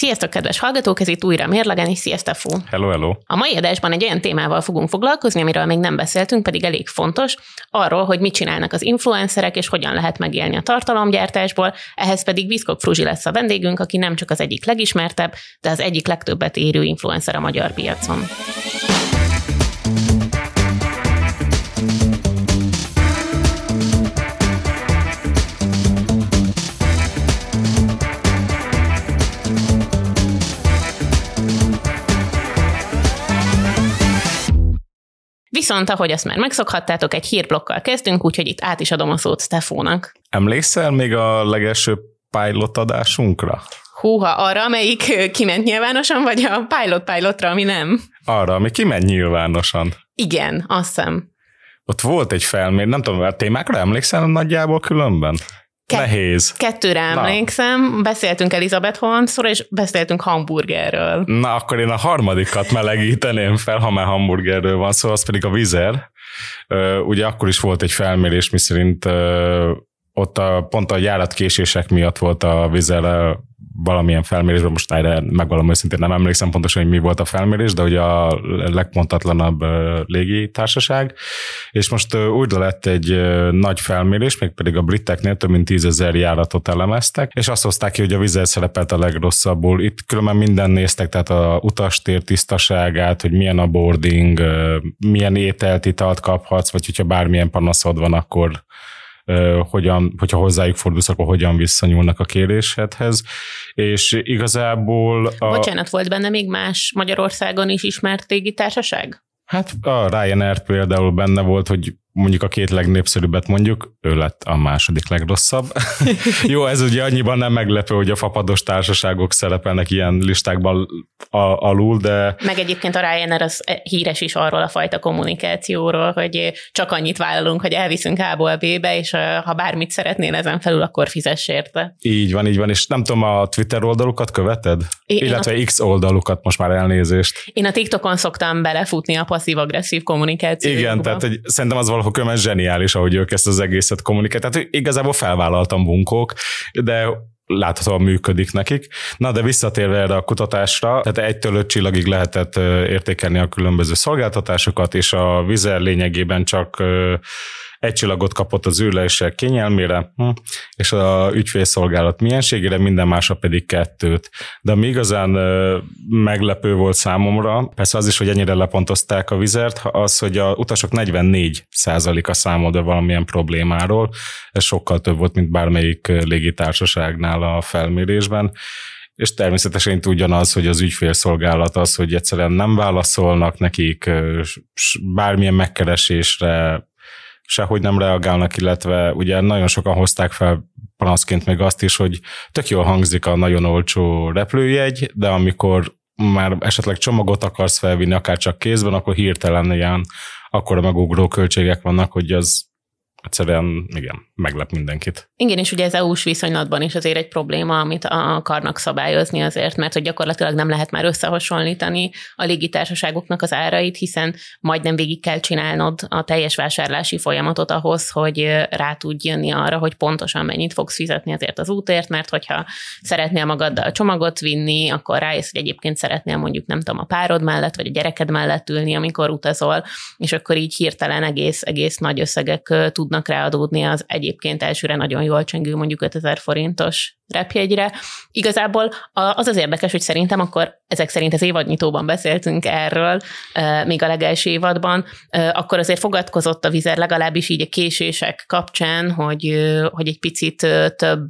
Sziasztok, kedves hallgatók, ez itt újra Mérlegen, és sziasztok, Fú. Hello, hello. A mai adásban egy olyan témával fogunk foglalkozni, amiről még nem beszéltünk, pedig elég fontos, arról, hogy mit csinálnak az influencerek, és hogyan lehet megélni a tartalomgyártásból. Ehhez pedig Viszkok Fruzsi lesz a vendégünk, aki nem csak az egyik legismertebb, de az egyik legtöbbet érő influencer a magyar piacon. Viszont, ahogy azt már megszokhattátok, egy hírblokkal kezdünk, úgyhogy itt át is adom a szót Stefónak. Emlékszel még a legelső pilot adásunkra? Húha, arra, amelyik kiment nyilvánosan, vagy a pilot pilotra, ami nem? Arra, ami kiment nyilvánosan. Igen, azt hiszem. Ott volt egy felmér, nem tudom, a témákra emlékszel nagyjából különben? Ke- Nehéz. Kettőre emlékszem, Na. beszéltünk Elizabeth Holmesról, és beszéltünk hamburgerről. Na, akkor én a harmadikat melegíteném fel, ha már hamburgerről van szó, az pedig a vizer. Ugye akkor is volt egy felmérés, miszerint ott a, pont a járatkésések miatt volt a vizer valamilyen felmérésben, most erre megvalom őszintén nem emlékszem pontosan, hogy mi volt a felmérés, de ugye a legpontatlanabb légitársaság, és most úgy lett egy nagy felmérés, még pedig a briteknél több mint tízezer járatot elemeztek, és azt hozták ki, hogy a vizel szerepelt a legrosszabbul. Itt különben minden néztek, tehát a utastér tisztaságát, hogy milyen a boarding, milyen ételt, italt kaphatsz, vagy hogyha bármilyen panaszod van, akkor hogyan, hogyha hozzájuk fordulsz, akkor hogyan visszanyúlnak a kérésedhez, és igazából... A... Bocsánat, volt benne még más Magyarországon is ismert légitársaság? Hát a Ryanair például benne volt, hogy mondjuk a két legnépszerűbbet mondjuk, ő lett a második legrosszabb. Jó, ez ugye annyiban nem meglepő, hogy a fapados társaságok szerepelnek ilyen listákban alul, de... Meg egyébként a Ryanair az híres is arról a fajta kommunikációról, hogy csak annyit vállalunk, hogy elviszünk A-ból B-be, és ha bármit szeretnél ezen felül, akkor fizess érte. Így van, így van, és nem tudom, a Twitter oldalukat követed? Én Illetve a... X oldalukat, most már elnézést. Én a TikTokon szoktam belefutni a passzív-agresszív kommunikációba. Igen, tehát hogy szerintem az valahol kömen zseniális, ahogy ők ezt az egészet kommunikálják. Tehát igazából felvállaltam bunkók, de láthatóan működik nekik. Na, de visszatérve erre a kutatásra, tehát egytől öt csillagig lehetett értékelni a különböző szolgáltatásokat, és a vizer lényegében csak egy csillagot kapott az űrlések kényelmére, hm, és a ügyfélszolgálat mienségére, minden másra pedig kettőt. De ami igazán meglepő volt számomra, persze az is, hogy ennyire lepontozták a vizert, az, hogy a utasok 44 a számolt be valamilyen problémáról, ez sokkal több volt, mint bármelyik légitársaságnál a felmérésben és természetesen itt ugyanaz, hogy az ügyfélszolgálat az, hogy egyszerűen nem válaszolnak nekik, bármilyen megkeresésre sehogy nem reagálnak, illetve ugye nagyon sokan hozták fel panaszként még azt is, hogy tök jól hangzik a nagyon olcsó repülőjegy, de amikor már esetleg csomagot akarsz felvinni, akár csak kézben, akkor hirtelen ilyen akkora megugró költségek vannak, hogy az egyszerűen igen, meglep mindenkit. Igen, és ugye ez EU-s viszonylatban is azért egy probléma, amit akarnak szabályozni azért, mert hogy gyakorlatilag nem lehet már összehasonlítani a légitársaságoknak az árait, hiszen majdnem végig kell csinálnod a teljes vásárlási folyamatot ahhoz, hogy rá tudj jönni arra, hogy pontosan mennyit fogsz fizetni azért az útért, mert hogyha szeretnél magaddal a csomagot vinni, akkor rájössz, hogy egyébként szeretnél mondjuk nem tudom a párod mellett, vagy a gyereked mellett ülni, amikor utazol, és akkor így hirtelen egész, egész nagy összegek tud tudnak ráadódni az egyébként elsőre nagyon jól csengő mondjuk 5000 forintos repjegyre. Igazából az az érdekes, hogy szerintem akkor ezek szerint az évadnyitóban beszéltünk erről, még a legelső évadban, akkor azért fogadkozott a vizer legalábbis így a késések kapcsán, hogy, hogy egy picit több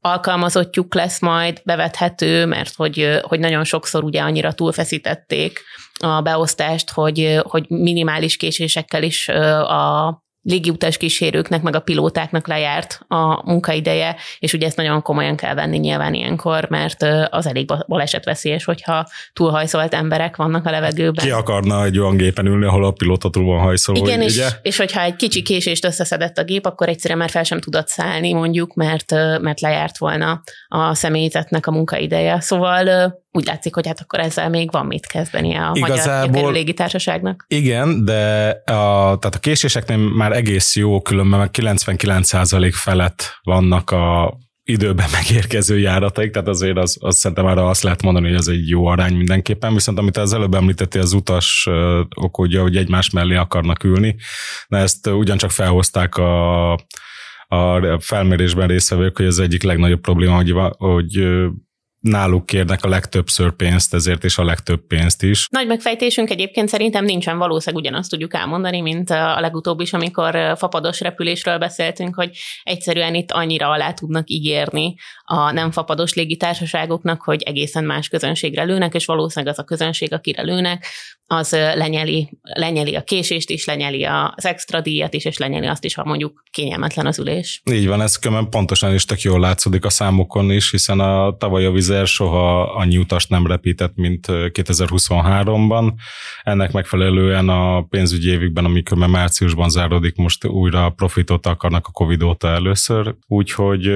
alkalmazottjuk lesz majd bevethető, mert hogy, hogy nagyon sokszor ugye annyira túlfeszítették a beosztást, hogy, hogy minimális késésekkel is a légiutas kísérőknek, meg a pilótáknak lejárt a munkaideje, és ugye ezt nagyon komolyan kell venni nyilván ilyenkor, mert az elég balesetveszélyes, hogyha túlhajszolt emberek vannak a levegőben. Ki akarna egy olyan gépen ülni, ahol a pilóta túl van hajszolva? Igen, és, ugye? és hogyha egy kicsi késést összeszedett a gép, akkor egyszerűen már fel sem tudott szállni, mondjuk, mert, mert lejárt volna a személyzetnek a munkaideje. Szóval úgy látszik, hogy hát akkor ezzel még van mit kezdeni a Igazából, magyar légitársaságnak. Igen, de a, tehát a késéseknél már egész jó, különben meg 99% felett vannak a időben megérkező járataik, tehát azért az, az szerintem arra azt lehet mondani, hogy ez egy jó arány mindenképpen, viszont amit az előbb említettél, az utas okodja, hogy egymás mellé akarnak ülni, de ezt ugyancsak felhozták a, a felmérésben résztvevők, hogy ez egyik legnagyobb probléma, hogy, hogy náluk kérnek a legtöbbször pénzt, ezért is a legtöbb pénzt is. Nagy megfejtésünk egyébként szerintem nincsen, valószínűleg ugyanazt tudjuk elmondani, mint a legutóbb is, amikor fapados repülésről beszéltünk, hogy egyszerűen itt annyira alá tudnak ígérni a nem fapados légitársaságoknak, hogy egészen más közönségre lőnek, és valószínűleg az a közönség, akire lőnek, az lenyeli, lenyeli a késést is, lenyeli az extra díjat is, és lenyeli azt is, ha mondjuk kényelmetlen az ülés. Így van, ez pontosan is tök jól látszódik a számokon is, hiszen a tavaly a Vizer soha annyi utast nem repített, mint 2023-ban. Ennek megfelelően a pénzügyi évükben, amikor már márciusban záródik, most újra profitot akarnak a Covid óta először, úgyhogy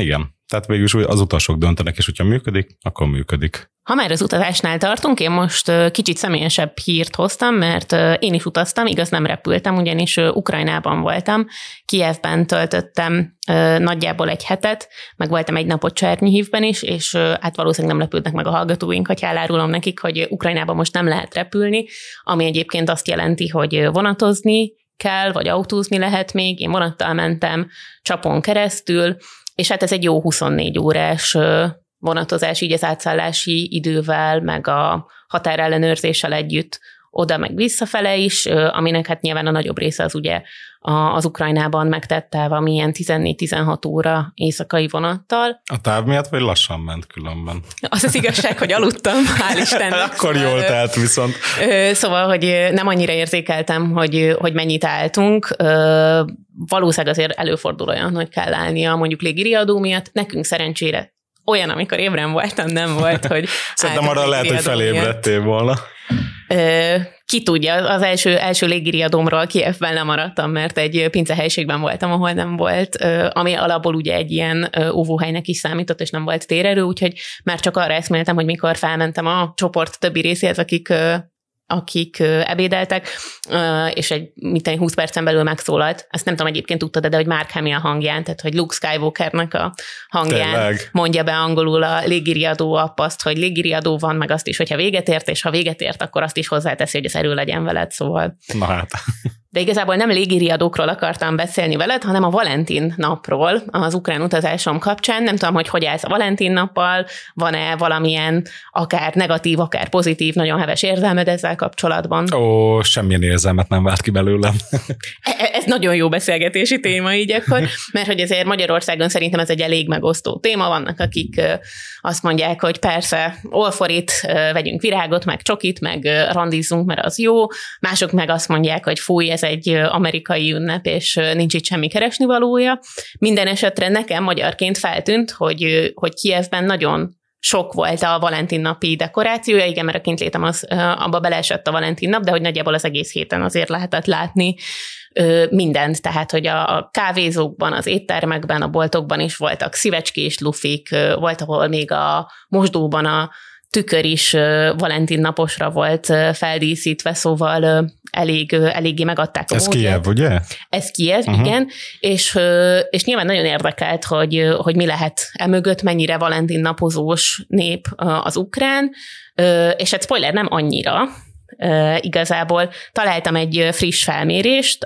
igen, tehát végül is az utasok döntenek, és hogyha működik, akkor működik. Ha már az utazásnál tartunk, én most kicsit személyesebb hírt hoztam, mert én is utaztam, igaz nem repültem, ugyanis Ukrajnában voltam, Kievben töltöttem nagyjából egy hetet, meg voltam egy napot Csernyhívben is, és hát valószínűleg nem lepődnek meg a hallgatóink, hogy elárulom nekik, hogy Ukrajnában most nem lehet repülni, ami egyébként azt jelenti, hogy vonatozni kell, vagy autózni lehet még. Én vonattal mentem csapon keresztül, és hát ez egy jó 24 órás vonatozás így az átszállási idővel, meg a határellenőrzéssel együtt oda meg visszafele is, aminek hát nyilván a nagyobb része az ugye az Ukrajnában megtette, ami ilyen 14-16 óra éjszakai vonattal. A táv miatt vagy lassan ment különben? Az az igazság, hogy aludtam, hál' Istennek. Akkor szóval, jól telt viszont. Szóval, hogy nem annyira érzékeltem, hogy, hogy mennyit álltunk. Valószínűleg azért előfordul olyan, hogy kell állnia mondjuk légiriadó miatt. Nekünk szerencsére olyan, amikor ébren voltam, nem volt, hogy... Szerintem arra lehet, hogy felébredtél volna. Ki tudja, az első, első légiriadomról Kievben lemaradtam, mert egy pincehelységben voltam, ahol nem volt, ami alapból ugye egy ilyen óvóhelynek is számított, és nem volt térerő, úgyhogy már csak arra eszméltem, hogy mikor felmentem a csoport többi részéhez, akik akik ebédeltek, és egy mit 20 percen belül megszólalt. Ezt nem tudom, egyébként tudtad, de hogy Mark Hamill hangján, tehát hogy Luke Skywalkernek a hangján Tényleg. mondja be angolul a légiriadó app azt, hogy légiriadó van, meg azt is, hogyha véget ért, és ha véget ért, akkor azt is hozzáteszi, hogy az erő legyen veled, szóval. Na hát. De igazából nem légiriadókról akartam beszélni veled, hanem a Valentin napról az ukrán utazásom kapcsán. Nem tudom, hogy hogy állsz a Valentin nappal, van-e valamilyen akár negatív, akár pozitív, nagyon heves érzelmed ezzel kapcsolatban? Ó, semmilyen érzelmet nem vált ki belőlem. E, ez nagyon jó beszélgetési téma így akkor, mert hogy azért Magyarországon szerintem ez egy elég megosztó téma. Vannak, akik azt mondják, hogy persze, olforit, vegyünk virágot, meg csokit, meg randizzunk, mert az jó. Mások meg azt mondják, hogy fúj, ez egy amerikai ünnep, és nincs itt semmi keresni valója. Minden esetre nekem magyarként feltűnt, hogy, hogy Kievben nagyon sok volt a Valentin napi dekorációja, igen, mert a kintlétem az, abba beleesett a Valentin nap, de hogy nagyjából az egész héten azért lehetett látni mindent, tehát hogy a kávézókban, az éttermekben, a boltokban is voltak szívecskés lufik, volt, ahol még a mosdóban a tükör is Valentin naposra volt feldíszítve, szóval elég, eléggé megadták a Ez Kiev, ugye? Ez Kiev, uh-huh. igen, és, és nyilván nagyon érdekelt, hogy, hogy mi lehet emögött, mennyire Valentin napozós nép az ukrán, és hát spoiler, nem annyira, igazából találtam egy friss felmérést,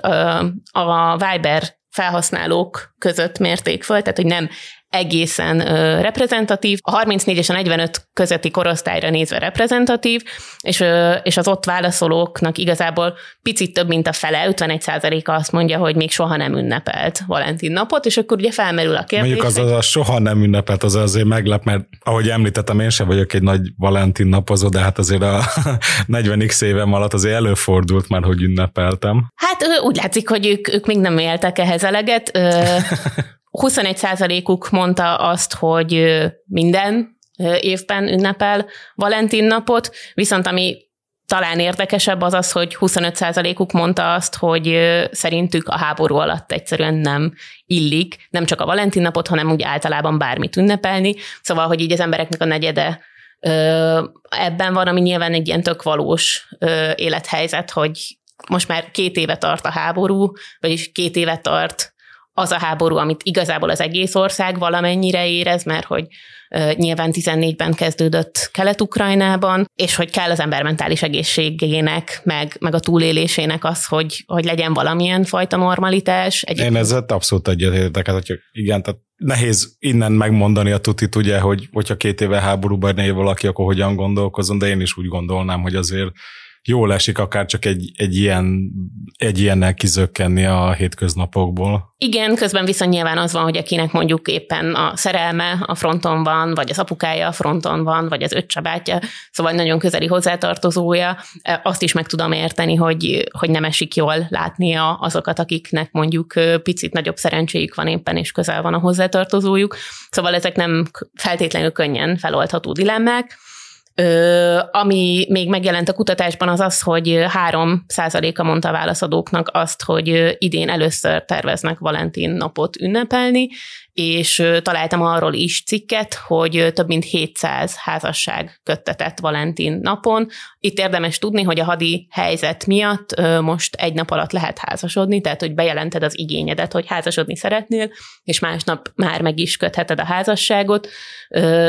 a Viber felhasználók között mérték föl, tehát hogy nem egészen ö, reprezentatív, a 34 és a 45 közötti korosztályra nézve reprezentatív, és, ö, és az ott válaszolóknak igazából picit több, mint a fele, 51%-a azt mondja, hogy még soha nem ünnepelt Valentin napot, és akkor ugye felmerül a kérdés. Mondjuk az, az a soha nem ünnepelt, az azért meglep, mert ahogy említettem, én sem vagyok egy nagy Valentin napozó, de hát azért a 40x évem alatt azért előfordult már, hogy ünnepeltem. Hát úgy látszik, hogy ők, ők még nem éltek ehhez eleget. 21%-uk mondta azt, hogy minden évben ünnepel Valentin napot, viszont ami talán érdekesebb az az, hogy 25%-uk mondta azt, hogy szerintük a háború alatt egyszerűen nem illik, nem csak a Valentin napot, hanem úgy általában bármit ünnepelni. Szóval, hogy így az embereknek a negyede ebben van, ami nyilván egy ilyen tök valós élethelyzet, hogy most már két éve tart a háború, vagyis két éve tart az a háború, amit igazából az egész ország valamennyire érez, mert hogy nyilván 14-ben kezdődött Kelet-Ukrajnában, és hogy kell az ember mentális egészségének, meg, meg a túlélésének az, hogy, hogy legyen valamilyen fajta normalitás. Egyébként... Én ezzel abszolút egyetértek, hát, hogy igen, tehát nehéz innen megmondani a tutit, ugye, hogy hogyha két éve háborúban él valaki, akkor hogyan gondolkozom, de én is úgy gondolnám, hogy azért jól esik akár csak egy, egy, ilyen, egy ilyennel kizökkenni a hétköznapokból. Igen, közben viszont nyilván az van, hogy akinek mondjuk éppen a szerelme a fronton van, vagy az apukája a fronton van, vagy az öccsabátja, szóval nagyon közeli hozzátartozója, azt is meg tudom érteni, hogy, hogy nem esik jól látnia azokat, akiknek mondjuk picit nagyobb szerencséjük van éppen, és közel van a hozzátartozójuk. Szóval ezek nem feltétlenül könnyen feloldható dilemmák. Ö, ami még megjelent a kutatásban az az, hogy 3 százaléka mondta a válaszadóknak azt, hogy idén először terveznek Valentin napot ünnepelni, és találtam arról is cikket, hogy több mint 700 házasság köttetett Valentin napon. Itt érdemes tudni, hogy a hadi helyzet miatt most egy nap alatt lehet házasodni, tehát hogy bejelented az igényedet, hogy házasodni szeretnél, és másnap már meg is kötheted a házasságot,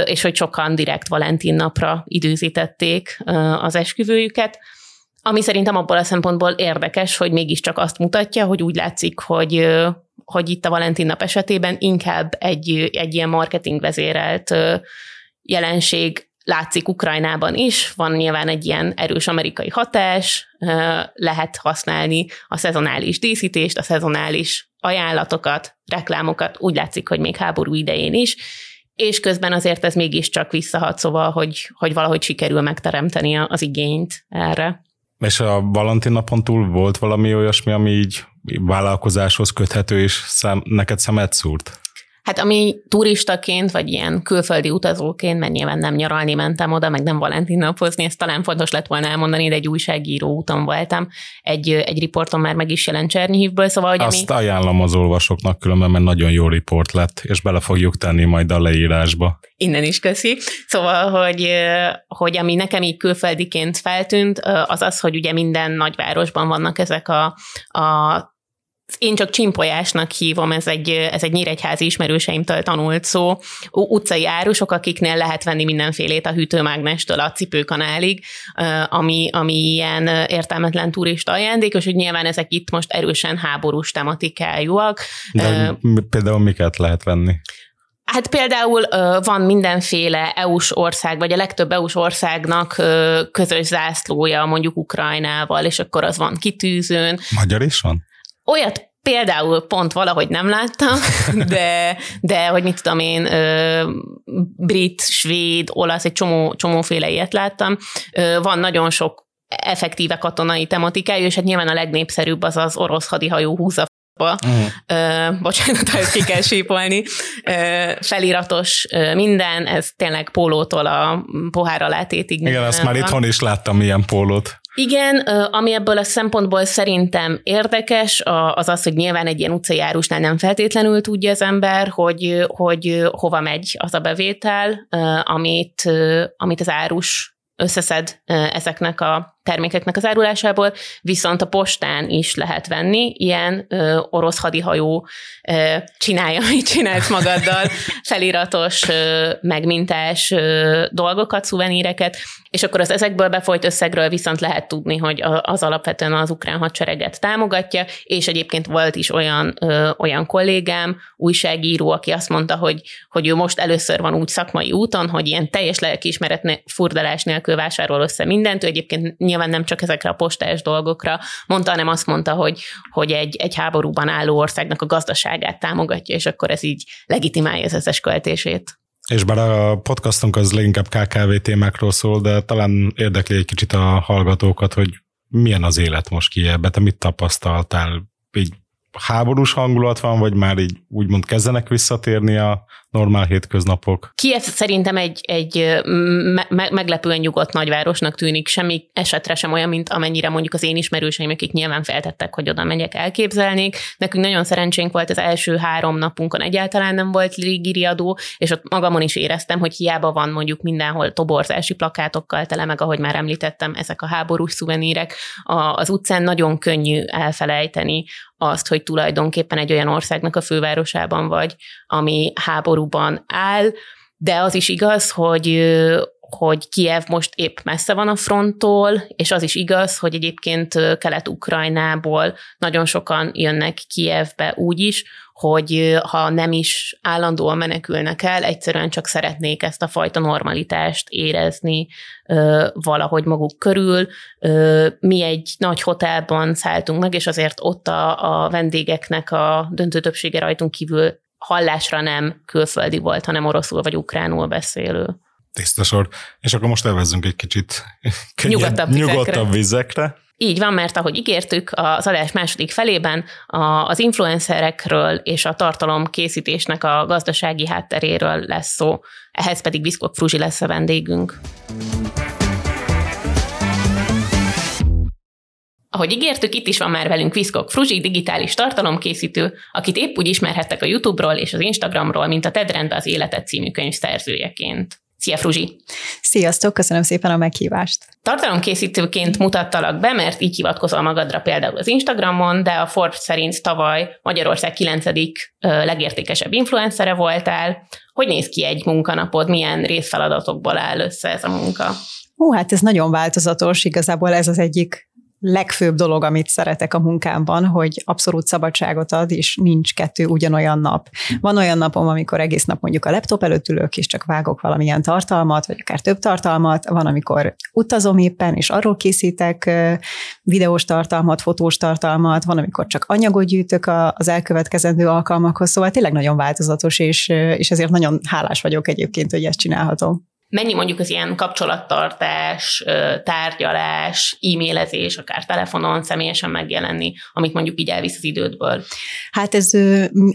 és hogy sokan direkt Valentin napra időzítették az esküvőjüket ami szerintem abból a szempontból érdekes, hogy mégiscsak azt mutatja, hogy úgy látszik, hogy hogy itt a Valentin nap esetében inkább egy, egy ilyen marketing vezérelt jelenség látszik Ukrajnában is, van nyilván egy ilyen erős amerikai hatás, lehet használni a szezonális díszítést, a szezonális ajánlatokat, reklámokat, úgy látszik, hogy még háború idején is, és közben azért ez mégiscsak visszahat, szóval, hogy, hogy valahogy sikerül megteremteni az igényt erre. És a Valentin napon túl volt valami olyasmi, ami így vállalkozáshoz köthető, és szem, neked szemet szúrt? Hát ami turistaként, vagy ilyen külföldi utazóként, mert nyilván nem nyaralni mentem oda, meg nem Valentin napozni, ezt talán fontos lett volna elmondani, de egy újságíró úton voltam. Egy, egy riporton már meg is jelent Csernyhívből, szóval... Hogy Azt ami... ajánlom az olvasóknak különben, mert nagyon jó riport lett, és bele fogjuk tenni majd a leírásba. Innen is köszi. Szóval, hogy, hogy ami nekem így külföldiként feltűnt, az az, hogy ugye minden nagyvárosban vannak ezek a, a én csak csimpolyásnak hívom, ez egy, ez egy nyíregyházi ismerőseimtől tanult szó, utcai árusok, akiknél lehet venni mindenfélét a hűtőmágnestől a cipőkanálig, ami, ami ilyen értelmetlen turista ajándék, és hogy nyilván ezek itt most erősen háborús tematikájúak. De például miket lehet venni? Hát például van mindenféle EU-s ország, vagy a legtöbb EU-s országnak közös zászlója mondjuk Ukrajnával, és akkor az van kitűzőn. Magyar is van? Olyat például pont valahogy nem láttam, de, de hogy mit tudom én, brit, svéd, olasz, egy csomó, csomóféle ilyet láttam. Van nagyon sok effektíve katonai tematikája, és hát nyilván a legnépszerűbb az az orosz hadihajó húza Uh-huh. Uh, bocsánat, ha ki kell sípolni. Uh, feliratos uh, minden, ez tényleg pólótól a pohár alátétig. Igen, azt már itthon is láttam ilyen pólót. Igen, ami ebből a szempontból szerintem érdekes, az az, hogy nyilván egy ilyen utcai árusnál nem feltétlenül tudja az ember, hogy, hogy hova megy az a bevétel, amit, amit az árus összeszed ezeknek a termékeknek az árulásából, viszont a postán is lehet venni ilyen ö, orosz hadihajó ö, csinálja, mit csinálsz magaddal, feliratos, ö, megmintás ö, dolgokat, szuveníreket, és akkor az ezekből befolyt összegről viszont lehet tudni, hogy az alapvetően az ukrán hadsereget támogatja, és egyébként volt is olyan, ö, olyan kollégám, újságíró, aki azt mondta, hogy, hogy ő most először van úgy szakmai úton, hogy ilyen teljes lelkiismeret furdalás nélkül vásárol össze mindent, ő egyébként nyilván nem csak ezekre a postás dolgokra mondta, hanem azt mondta, hogy, hogy egy, egy háborúban álló országnak a gazdaságát támogatja, és akkor ez így legitimálja az összes költését. És bár a podcastunk az leginkább KKV témákról szól, de talán érdekli egy kicsit a hallgatókat, hogy milyen az élet most ki ebbe, te mit tapasztaltál? Így háborús hangulat van, vagy már így úgymond kezdenek visszatérni a normál hétköznapok. Kiev szerintem egy, egy me- meglepően nyugodt nagyvárosnak tűnik, semmi esetre sem olyan, mint amennyire mondjuk az én ismerőseim, akik nyilván feltettek, hogy oda megyek, elképzelnék. Nekünk nagyon szerencsénk volt az első három napunkon egyáltalán nem volt légiriadó, és ott magamon is éreztem, hogy hiába van mondjuk mindenhol toborzási plakátokkal tele, meg ahogy már említettem, ezek a háborús szuvenírek, az utcán nagyon könnyű elfelejteni azt, hogy tulajdonképpen egy olyan országnak a fővárosában vagy, ami háborúban áll, de az is igaz, hogy hogy Kiev most épp messze van a fronttól, és az is igaz, hogy egyébként Kelet-Ukrajnából nagyon sokan jönnek Kievbe úgy is, hogy ha nem is állandóan menekülnek el, egyszerűen csak szeretnék ezt a fajta normalitást érezni ö, valahogy maguk körül. Ö, mi egy nagy hotelban szálltunk meg, és azért ott a, a vendégeknek a döntő többsége rajtunk kívül hallásra nem külföldi volt, hanem oroszul vagy ukránul beszélő. Tiszta sor. És akkor most elvezzünk egy kicsit nyugodtabb, nyugodtabb vizekre. Így van, mert ahogy ígértük, az adás második felében az influencerekről és a tartalom készítésnek a gazdasági hátteréről lesz szó. Ehhez pedig Viszkok Fruzsi lesz a vendégünk. Ahogy ígértük, itt is van már velünk Viszkok Fruzsi, digitális tartalomkészítő, akit épp úgy ismerhettek a YouTube-ról és az Instagramról, mint a Ted Rendbe az életet című könyv szerzőjeként. Szia, Fruzsi! Sziasztok, köszönöm szépen a meghívást! Tartalomkészítőként mutattalak be, mert így hivatkozol magadra például az Instagramon, de a Forbes szerint tavaly Magyarország 9. legértékesebb influencere voltál. Hogy néz ki egy munkanapod, milyen részfeladatokból áll össze ez a munka? Hú, hát ez nagyon változatos, igazából ez az egyik legfőbb dolog, amit szeretek a munkámban, hogy abszolút szabadságot ad, és nincs kettő ugyanolyan nap. Van olyan napom, amikor egész nap mondjuk a laptop előtt ülök, és csak vágok valamilyen tartalmat, vagy akár több tartalmat, van, amikor utazom éppen, és arról készítek videós tartalmat, fotós tartalmat, van, amikor csak anyagot gyűjtök az elkövetkezendő alkalmakhoz, szóval tényleg nagyon változatos, és, és ezért nagyon hálás vagyok egyébként, hogy ezt csinálhatom mennyi mondjuk az ilyen kapcsolattartás, tárgyalás, e-mailezés, akár telefonon személyesen megjelenni, amit mondjuk így elvisz az idődből? Hát ez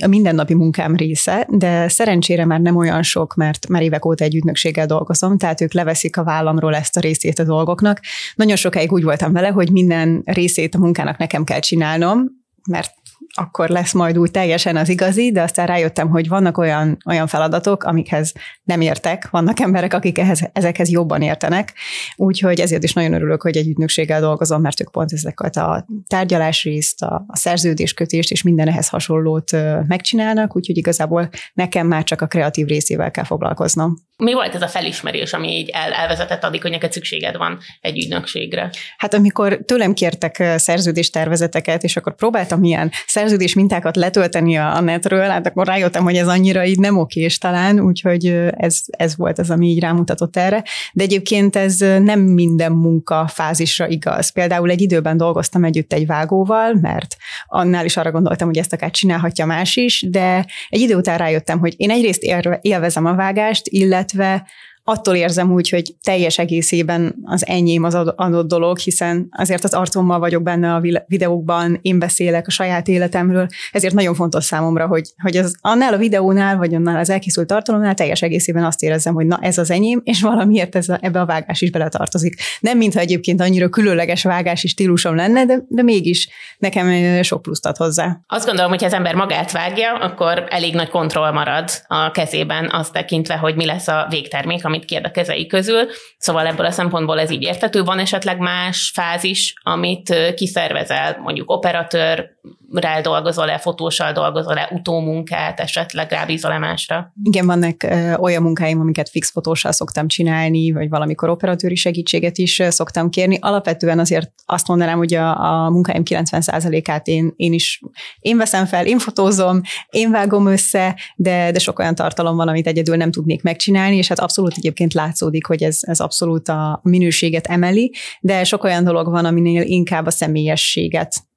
a mindennapi munkám része, de szerencsére már nem olyan sok, mert már évek óta egy ügynökséggel dolgozom, tehát ők leveszik a vállamról ezt a részét a dolgoknak. Nagyon sokáig úgy voltam vele, hogy minden részét a munkának nekem kell csinálnom, mert akkor lesz majd úgy teljesen az igazi, de aztán rájöttem, hogy vannak olyan, olyan feladatok, amikhez nem értek, vannak emberek, akik ehhez, ezekhez jobban értenek, úgyhogy ezért is nagyon örülök, hogy egy ügynökséggel dolgozom, mert ők pont ezeket a tárgyalásrészt, a, a szerződéskötést és minden ehhez hasonlót megcsinálnak, úgyhogy igazából nekem már csak a kreatív részével kell foglalkoznom. Mi volt ez a felismerés, ami így el, elvezetett addig, hogy neked szükséged van egy ügynökségre? Hát amikor tőlem kértek szerződéstervezeteket, és akkor próbáltam ilyen szerződés mintákat letölteni a netről, hát akkor rájöttem, hogy ez annyira így nem okés talán, úgyhogy ez, ez volt az, ami így rámutatott erre. De egyébként ez nem minden munka fázisra igaz. Például egy időben dolgoztam együtt egy vágóval, mert annál is arra gondoltam, hogy ezt akár csinálhatja más is, de egy idő után rájöttem, hogy én egyrészt élvezem a vágást, illetve attól érzem úgy, hogy teljes egészében az enyém az adott dolog, hiszen azért az arcommal vagyok benne a videókban, én beszélek a saját életemről, ezért nagyon fontos számomra, hogy, hogy az, annál a videónál, vagy annál az elkészült tartalomnál teljes egészében azt érezzem, hogy na ez az enyém, és valamiért ez a, ebbe a vágás is beletartozik. Nem mintha egyébként annyira különleges vágási stílusom lenne, de, de mégis nekem sok pluszt ad hozzá. Azt gondolom, hogy ha az ember magát vágja, akkor elég nagy kontroll marad a kezében, azt tekintve, hogy mi lesz a végtermék, amit kiad a kezei közül. Szóval ebből a szempontból ez így értető. Van esetleg más fázis, amit kiszervezel, mondjuk operatőr, rá dolgozol-e, fotóssal dolgozol-e, utómunkát, esetleg rábízol-e másra? Igen, vannak olyan munkáim, amiket fix fotóssal szoktam csinálni, vagy valamikor operatőri segítséget is szoktam kérni. Alapvetően azért azt mondanám, hogy a, a munkáim 90%-át én, én is én veszem fel, én fotózom, én vágom össze, de, de sok olyan tartalom van, amit egyedül nem tudnék megcsinálni, és hát abszolút egyébként látszódik, hogy ez, ez abszolút a minőséget emeli, de sok olyan dolog van, aminél inkább a személyességet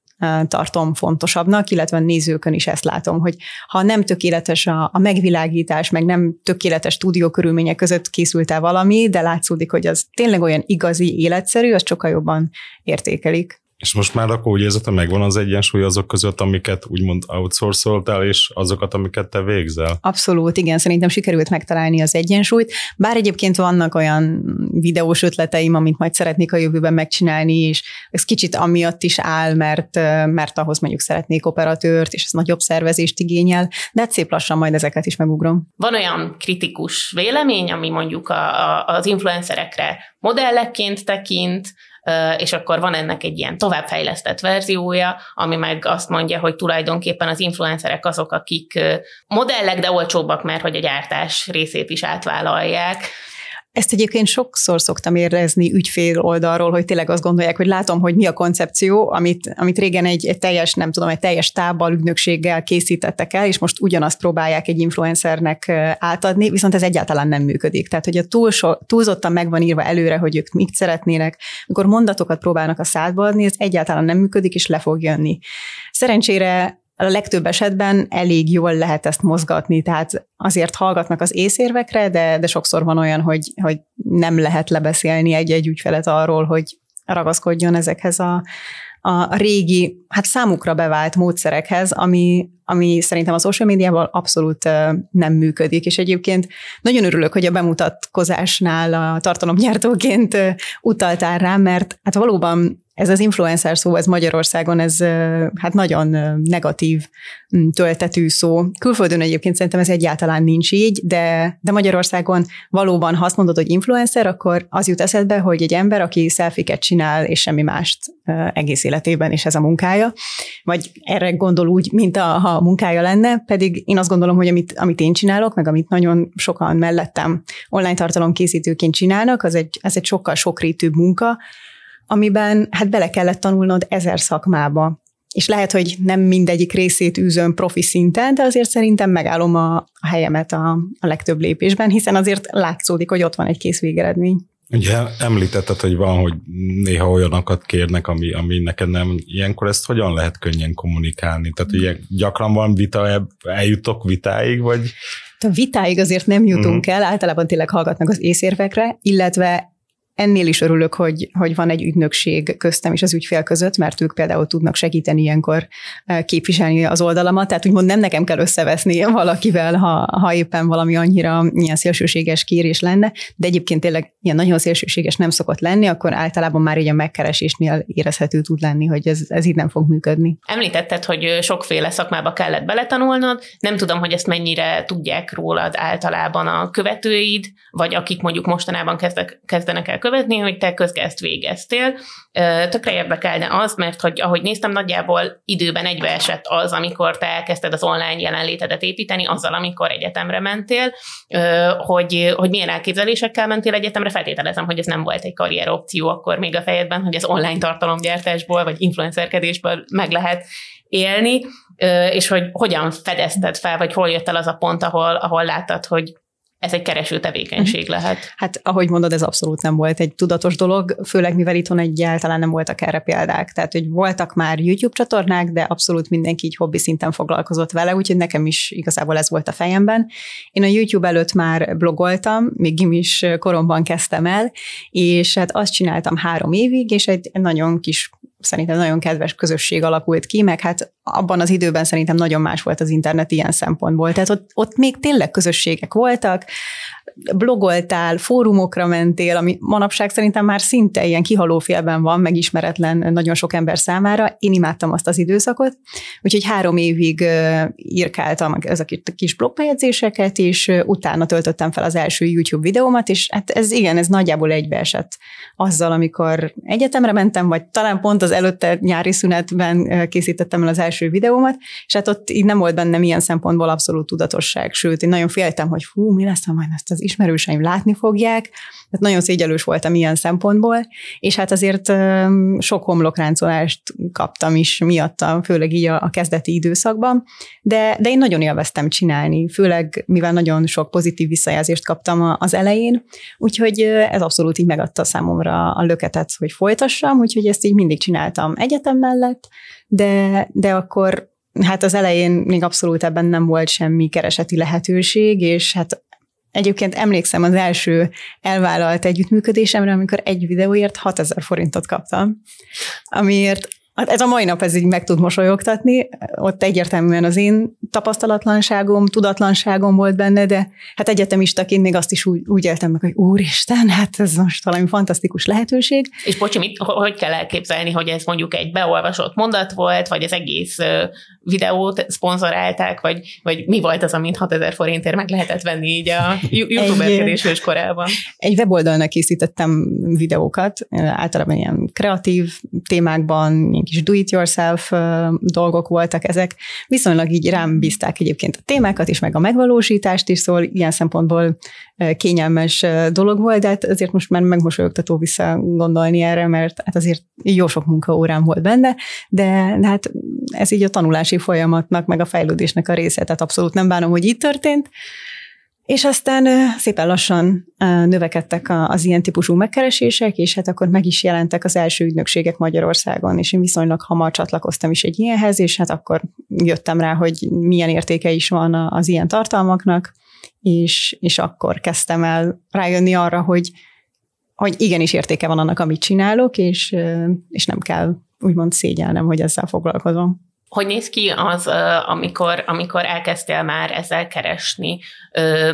tartom fontosabbnak, illetve a nézőkön is ezt látom, hogy ha nem tökéletes a, a megvilágítás, meg nem tökéletes stúdió körülmények között készült el valami, de látszódik, hogy az tényleg olyan igazi, életszerű, azt sokkal jobban értékelik. És most már akkor úgy érzed, hogy megvan az egyensúly azok között, amiket úgymond outsourcoltál, és azokat, amiket te végzel? Abszolút, igen, szerintem sikerült megtalálni az egyensúlyt. Bár egyébként vannak olyan videós ötleteim, amit majd szeretnék a jövőben megcsinálni, és ez kicsit amiatt is áll, mert, mert ahhoz mondjuk szeretnék operatőrt, és ez nagyobb szervezést igényel, de hát szép lassan majd ezeket is megugrom. Van olyan kritikus vélemény, ami mondjuk a, a, az influencerekre modellekként tekint, és akkor van ennek egy ilyen továbbfejlesztett verziója, ami meg azt mondja, hogy tulajdonképpen az influencerek azok, akik modellek, de olcsóbbak, mert hogy a gyártás részét is átvállalják. Ezt egyébként sokszor szoktam érezni ügyfél oldalról, hogy tényleg azt gondolják, hogy látom, hogy mi a koncepció, amit, amit régen egy, egy teljes, nem tudom, egy teljes tábbal, ügynökséggel készítettek el, és most ugyanazt próbálják egy influencernek átadni, viszont ez egyáltalán nem működik. Tehát, hogy a túl so, túlzottan meg van írva előre, hogy ők mit szeretnének, amikor mondatokat próbálnak a szádba adni, ez egyáltalán nem működik, és le fog jönni. Szerencsére a legtöbb esetben elég jól lehet ezt mozgatni, tehát azért hallgatnak az észérvekre, de, de sokszor van olyan, hogy, hogy nem lehet lebeszélni egy-egy ügyfelet arról, hogy ragaszkodjon ezekhez a, a régi, hát számukra bevált módszerekhez, ami, ami szerintem a social médiával abszolút nem működik, és egyébként nagyon örülök, hogy a bemutatkozásnál a tartalomgyártóként utaltál rá, mert hát valóban ez az influencer szó, ez Magyarországon, ez hát nagyon negatív töltetű szó. Külföldön egyébként szerintem ez egyáltalán nincs így, de, de Magyarországon valóban, ha azt mondod, hogy influencer, akkor az jut eszedbe, hogy egy ember, aki szelfiket csinál, és semmi mást egész életében, és ez a munkája, vagy erre gondol úgy, mint a, ha munkája lenne, pedig én azt gondolom, hogy amit, amit én csinálok, meg amit nagyon sokan mellettem online tartalom készítőként csinálnak, az egy, ez egy sokkal sokrétűbb munka, amiben hát bele kellett tanulnod ezer szakmába. És lehet, hogy nem mindegyik részét űzöm profi szinten, de azért szerintem megállom a, a helyemet a, a legtöbb lépésben, hiszen azért látszódik, hogy ott van egy kész végeredmény. Ugye említetted, hogy van, hogy néha olyanokat kérnek, ami, ami neked nem, ilyenkor ezt hogyan lehet könnyen kommunikálni? Tehát ugye gyakran van vita, eljutok vitáig, vagy? A vitáig azért nem jutunk uh-huh. el, általában tényleg hallgatnak az észérvekre, illetve ennél is örülök, hogy, hogy van egy ügynökség köztem és az ügyfél között, mert ők például tudnak segíteni ilyenkor eh, képviselni az oldalamat, tehát úgymond nem nekem kell összeveszni valakivel, ha, ha éppen valami annyira ilyen szélsőséges kérés lenne, de egyébként tényleg ilyen nagyon szélsőséges nem szokott lenni, akkor általában már így a megkeresésnél érezhető tud lenni, hogy ez, ez így nem fog működni. Említetted, hogy sokféle szakmába kellett beletanulnod, nem tudom, hogy ezt mennyire tudják rólad általában a követőid, vagy akik mondjuk mostanában kezdek, kezdenek el követni, hogy te közge ezt végeztél. Tökre érdekelne az, mert hogy ahogy néztem, nagyjából időben egybeesett az, amikor te elkezdted az online jelenlétedet építeni, azzal, amikor egyetemre mentél, hogy, hogy milyen elképzelésekkel mentél egyetemre, feltételezem, hogy ez nem volt egy karrier opció akkor még a fejedben, hogy az online tartalomgyártásból vagy influencerkedésből meg lehet élni, és hogy hogyan fedezted fel, vagy hol jött el az a pont, ahol, ahol láttad, hogy ez egy kereső tevékenység mhm. lehet. Hát ahogy mondod, ez abszolút nem volt egy tudatos dolog, főleg mivel itthon egyáltalán nem voltak erre példák. Tehát, hogy voltak már YouTube csatornák, de abszolút mindenki így hobbi szinten foglalkozott vele, úgyhogy nekem is igazából ez volt a fejemben. Én a YouTube előtt már blogoltam, még gimis koromban kezdtem el, és hát azt csináltam három évig, és egy nagyon kis szerintem nagyon kedves közösség alakult ki, meg hát abban az időben szerintem nagyon más volt az internet ilyen szempontból. Tehát ott, ott még tényleg közösségek voltak, blogoltál, fórumokra mentél, ami manapság szerintem már szinte ilyen kihalófélben van, megismeretlen nagyon sok ember számára. Én imádtam azt az időszakot, úgyhogy három évig írkáltam ezek a kis blogbejegyzéseket, és utána töltöttem fel az első YouTube videómat, és hát ez igen, ez nagyjából egybeesett azzal, amikor egyetemre mentem, vagy talán pont az előtte nyári szünetben készítettem el az első videómat, és hát ott így nem volt bennem ilyen szempontból abszolút tudatosság, sőt, én nagyon féltem, hogy fú, mi lesz, ha majd ezt az ismerőseim látni fogják, tehát nagyon szégyelős voltam ilyen szempontból, és hát azért sok homlokráncolást kaptam is miatta, főleg így a, a kezdeti időszakban, de, de én nagyon élveztem csinálni, főleg mivel nagyon sok pozitív visszajelzést kaptam az elején, úgyhogy ez abszolút így megadta számomra a löketet, hogy folytassam, úgyhogy ezt így mindig csináltam egyetem mellett, de, de akkor hát az elején még abszolút ebben nem volt semmi kereseti lehetőség, és hát Egyébként emlékszem az első elvállalt együttműködésemre, amikor egy videóért 6000 forintot kaptam, amiért Hát ez a mai nap ez így meg tud mosolyogtatni, ott egyértelműen az én tapasztalatlanságom, tudatlanságom volt benne, de hát egyetemistaként még azt is úgy, úgy éltem meg, hogy úristen, hát ez most valami fantasztikus lehetőség. És bocsi, mit, hogy kell elképzelni, hogy ez mondjuk egy beolvasott mondat volt, vagy az egész videót szponzorálták, vagy, vagy mi volt az, amint 6000 forintért meg lehetett venni így a youtuberkedés korában? Egy weboldalnak készítettem videókat, általában ilyen kreatív témákban, ilyen kis do-it-yourself dolgok voltak ezek. Viszonylag így rám bízták egyébként a témákat is, meg a megvalósítást is, szóval ilyen szempontból kényelmes dolog volt, de hát azért most már megmosolyogtató visszagondolni erre, mert hát azért jó sok munkaórám volt benne, de, de hát ez így a tanulási folyamatnak, meg a fejlődésnek a része, tehát abszolút nem bánom, hogy így történt. És aztán szépen lassan növekedtek az ilyen típusú megkeresések, és hát akkor meg is jelentek az első ügynökségek Magyarországon, és én viszonylag hamar csatlakoztam is egy ilyenhez, és hát akkor jöttem rá, hogy milyen értéke is van az ilyen tartalmaknak, és, és akkor kezdtem el rájönni arra, hogy, hogy igenis értéke van annak, amit csinálok, és, és nem kell úgymond szégyelnem, hogy ezzel foglalkozom. Hogy néz ki az, amikor, amikor elkezdtél már ezzel keresni,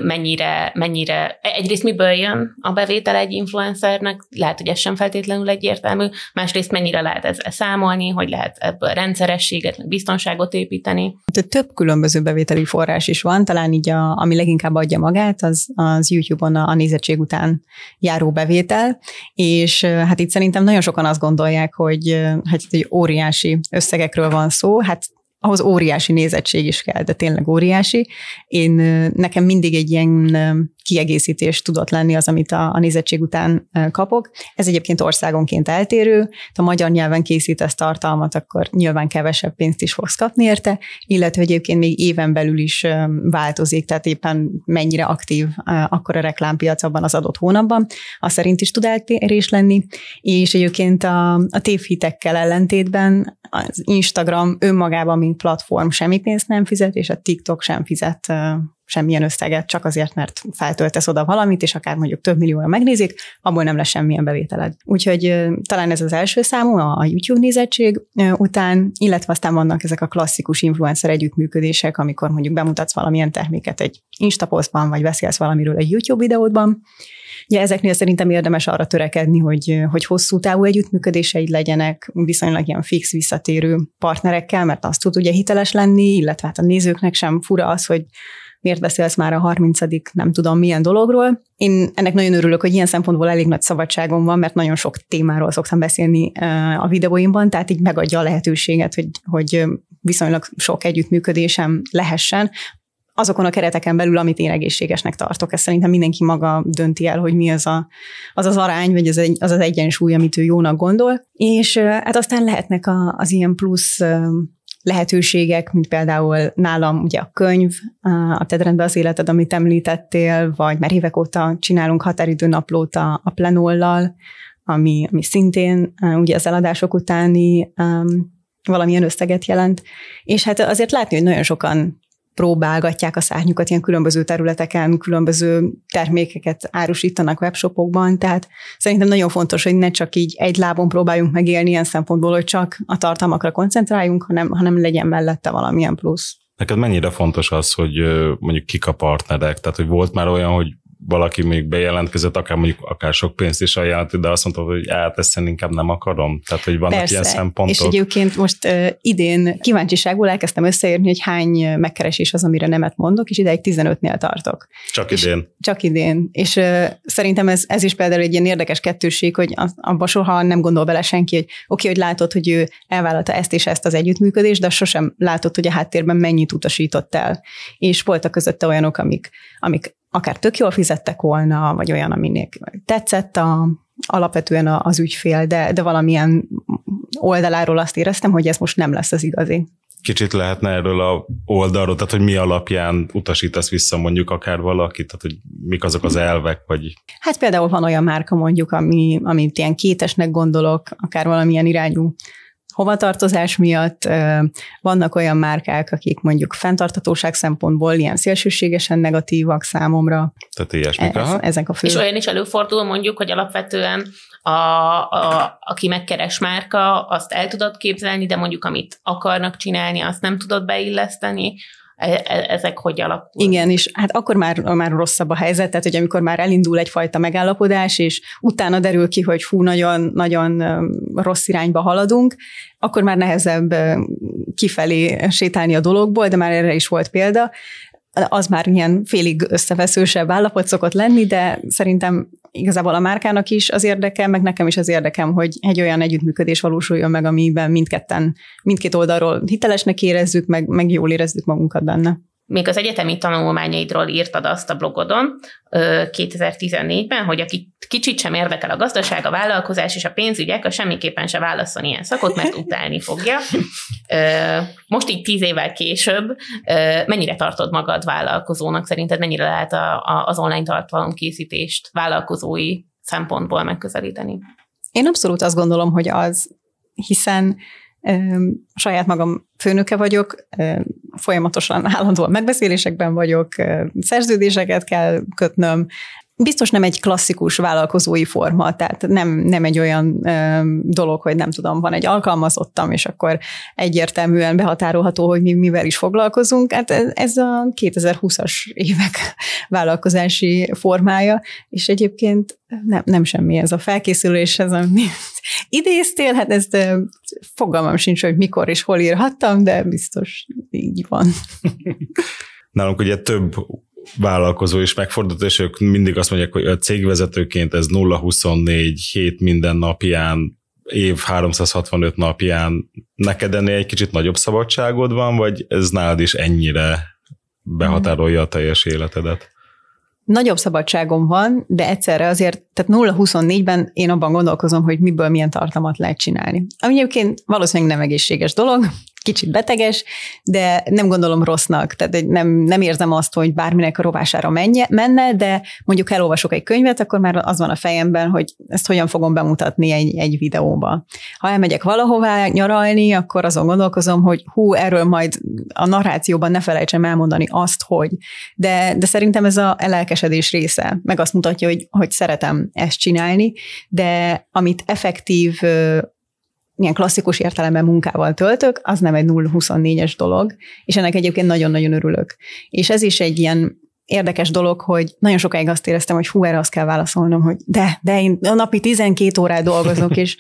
mennyire, mennyire, egyrészt miből jön a bevétel egy influencernek, lehet, hogy ez sem feltétlenül egyértelmű, másrészt mennyire lehet ezzel számolni, hogy lehet ebből rendszerességet, biztonságot építeni. Több különböző bevételi forrás is van, talán így a, ami leginkább adja magát, az, az YouTube-on a, a nézettség után járó bevétel, és hát itt szerintem nagyon sokan azt gondolják, hogy, hát, hogy óriási összegekről van szó, hát ahhoz óriási nézettség is kell, de tényleg óriási. Én nekem mindig egy ilyen kiegészítés tudott lenni az, amit a, a nézettség után kapok. Ez egyébként országonként eltérő. Ha magyar nyelven készítesz tartalmat, akkor nyilván kevesebb pénzt is fogsz kapni érte, illetve egyébként még éven belül is változik, tehát éppen mennyire aktív akkor a reklámpiac abban az adott hónapban, az szerint is tud eltérés lenni, és egyébként a, a tévhitekkel ellentétben az Instagram önmagában, mint platform semmi pénzt nem fizet, és a TikTok sem fizet semmilyen összeget, csak azért, mert feltöltesz oda valamit, és akár mondjuk több millióra megnézik, abból nem lesz semmilyen bevételed. Úgyhogy talán ez az első számú, a YouTube nézettség után, illetve aztán vannak ezek a klasszikus influencer együttműködések, amikor mondjuk bemutatsz valamilyen terméket egy Instapostban, vagy beszélsz valamiről egy YouTube videódban, Ugye ezeknél szerintem érdemes arra törekedni, hogy, hogy hosszú távú együttműködéseid legyenek, viszonylag ilyen fix visszatérő partnerekkel, mert azt tud ugye hiteles lenni, illetve hát a nézőknek sem fura az, hogy miért beszélsz már a 30 nem tudom milyen dologról. Én ennek nagyon örülök, hogy ilyen szempontból elég nagy szabadságom van, mert nagyon sok témáról szoktam beszélni a videóimban, tehát így megadja a lehetőséget, hogy, hogy viszonylag sok együttműködésem lehessen, azokon a kereteken belül, amit én egészségesnek tartok. Ezt szerintem mindenki maga dönti el, hogy mi az a, az, az arány, vagy az, egy, az az egyensúly, amit ő jónak gondol. És hát aztán lehetnek a, az ilyen plusz lehetőségek, mint például nálam ugye a könyv, a Tedd rendbe az életed, amit említettél, vagy már évek óta csinálunk határidő naplót a, a Plenollal, ami, ami szintén ugye az eladások utáni um, valamilyen összeget jelent. És hát azért látni, hogy nagyon sokan próbálgatják a szárnyukat ilyen különböző területeken, különböző termékeket árusítanak webshopokban, tehát szerintem nagyon fontos, hogy ne csak így egy lábon próbáljunk megélni ilyen szempontból, hogy csak a tartalmakra koncentráljunk, hanem, hanem legyen mellette valamilyen plusz. Neked mennyire fontos az, hogy mondjuk kik a partnerek? Tehát, hogy volt már olyan, hogy valaki még bejelentkezett, akár mondjuk akár sok pénzt is ajánlott, de azt mondta, hogy hát ezt inkább nem akarom. Tehát, hogy vannak Persze. ilyen szempontok. És egyébként most uh, idén kíváncsiságul elkezdtem összeérni, hogy hány megkeresés az, amire nemet mondok, és ideig 15-nél tartok. Csak és idén. Csak idén. És uh, szerintem ez, ez is például egy ilyen érdekes kettőség, hogy abban soha nem gondol bele senki, hogy oké, okay, hogy látod, hogy ő elvállalta ezt és ezt az együttműködést, de sosem látod, hogy a háttérben mennyit utasított el. És voltak közötte olyanok, amik, amik akár tök jól fizettek volna, vagy olyan, aminek tetszett a, alapvetően az ügyfél, de, de valamilyen oldaláról azt éreztem, hogy ez most nem lesz az igazi. Kicsit lehetne erről a oldalról, tehát hogy mi alapján utasítasz vissza mondjuk akár valakit, tehát hogy mik azok az elvek, vagy... Hát például van olyan márka mondjuk, ami, amit ilyen kétesnek gondolok, akár valamilyen irányú hovatartozás miatt. Vannak olyan márkák, akik mondjuk fenntartatóság szempontból ilyen szélsőségesen negatívak számomra. Tehát ilyesmik. Ez, ezek a fő. És olyan is előfordul mondjuk, hogy alapvetően a, a, aki megkeres márka, azt el tudod képzelni, de mondjuk amit akarnak csinálni, azt nem tudod beilleszteni, ezek hogy alakul. Igen, és hát akkor már, már rosszabb a helyzet, tehát hogy amikor már elindul egyfajta megállapodás, és utána derül ki, hogy fú, nagyon, nagyon rossz irányba haladunk, akkor már nehezebb kifelé sétálni a dologból, de már erre is volt példa az már ilyen félig összeveszősebb állapot szokott lenni, de szerintem igazából a márkának is az érdeke, meg nekem is az érdekem, hogy egy olyan együttműködés valósuljon meg, amiben mindketten, mindkét oldalról hitelesnek érezzük, meg, meg jól érezzük magunkat benne még az egyetemi tanulmányaidról írtad azt a blogodon 2014-ben, hogy aki kicsit sem érdekel a gazdaság, a vállalkozás és a pénzügyek, a semmiképpen se válaszol ilyen szakot, mert utálni fogja. Most így tíz évvel később, mennyire tartod magad vállalkozónak? Szerinted mennyire lehet a, a, az online tartalomkészítést vállalkozói szempontból megközelíteni? Én abszolút azt gondolom, hogy az, hiszen saját magam főnöke vagyok, folyamatosan állandóan megbeszélésekben vagyok, szerződéseket kell kötnöm, biztos nem egy klasszikus vállalkozói forma, tehát nem, nem egy olyan ö, dolog, hogy nem tudom, van egy alkalmazottam, és akkor egyértelműen behatárolható, hogy mi mivel is foglalkozunk. Hát ez a 2020-as évek vállalkozási formája, és egyébként nem, nem semmi ez a felkészülés, ez ami idéztél, hát ezt fogalmam sincs, hogy mikor és hol írhattam, de biztos így van. Nálunk ugye több vállalkozó is megfordult, és ők mindig azt mondják, hogy a cégvezetőként ez 0-24 hét minden napján, év 365 napján neked ennél egy kicsit nagyobb szabadságod van, vagy ez nálad is ennyire behatárolja a teljes életedet? Nagyobb szabadságom van, de egyszerre azért, tehát 0-24-ben én abban gondolkozom, hogy miből milyen tartalmat lehet csinálni. Ami egyébként valószínűleg nem egészséges dolog, kicsit beteges, de nem gondolom rossznak, tehát nem, nem érzem azt, hogy bárminek a rovására menje, menne, de mondjuk elolvasok egy könyvet, akkor már az van a fejemben, hogy ezt hogyan fogom bemutatni egy, egy videóba. Ha elmegyek valahová nyaralni, akkor azon gondolkozom, hogy hú, erről majd a narrációban ne felejtsem elmondani azt, hogy. De, de szerintem ez a lelkesedés része, meg azt mutatja, hogy, hogy szeretem ezt csinálni, de amit effektív ilyen klasszikus értelemben munkával töltök, az nem egy 0-24-es dolog, és ennek egyébként nagyon-nagyon örülök. És ez is egy ilyen érdekes dolog, hogy nagyon sokáig azt éreztem, hogy hú, erre azt kell válaszolnom, hogy de, de én a napi 12 órát dolgozok, és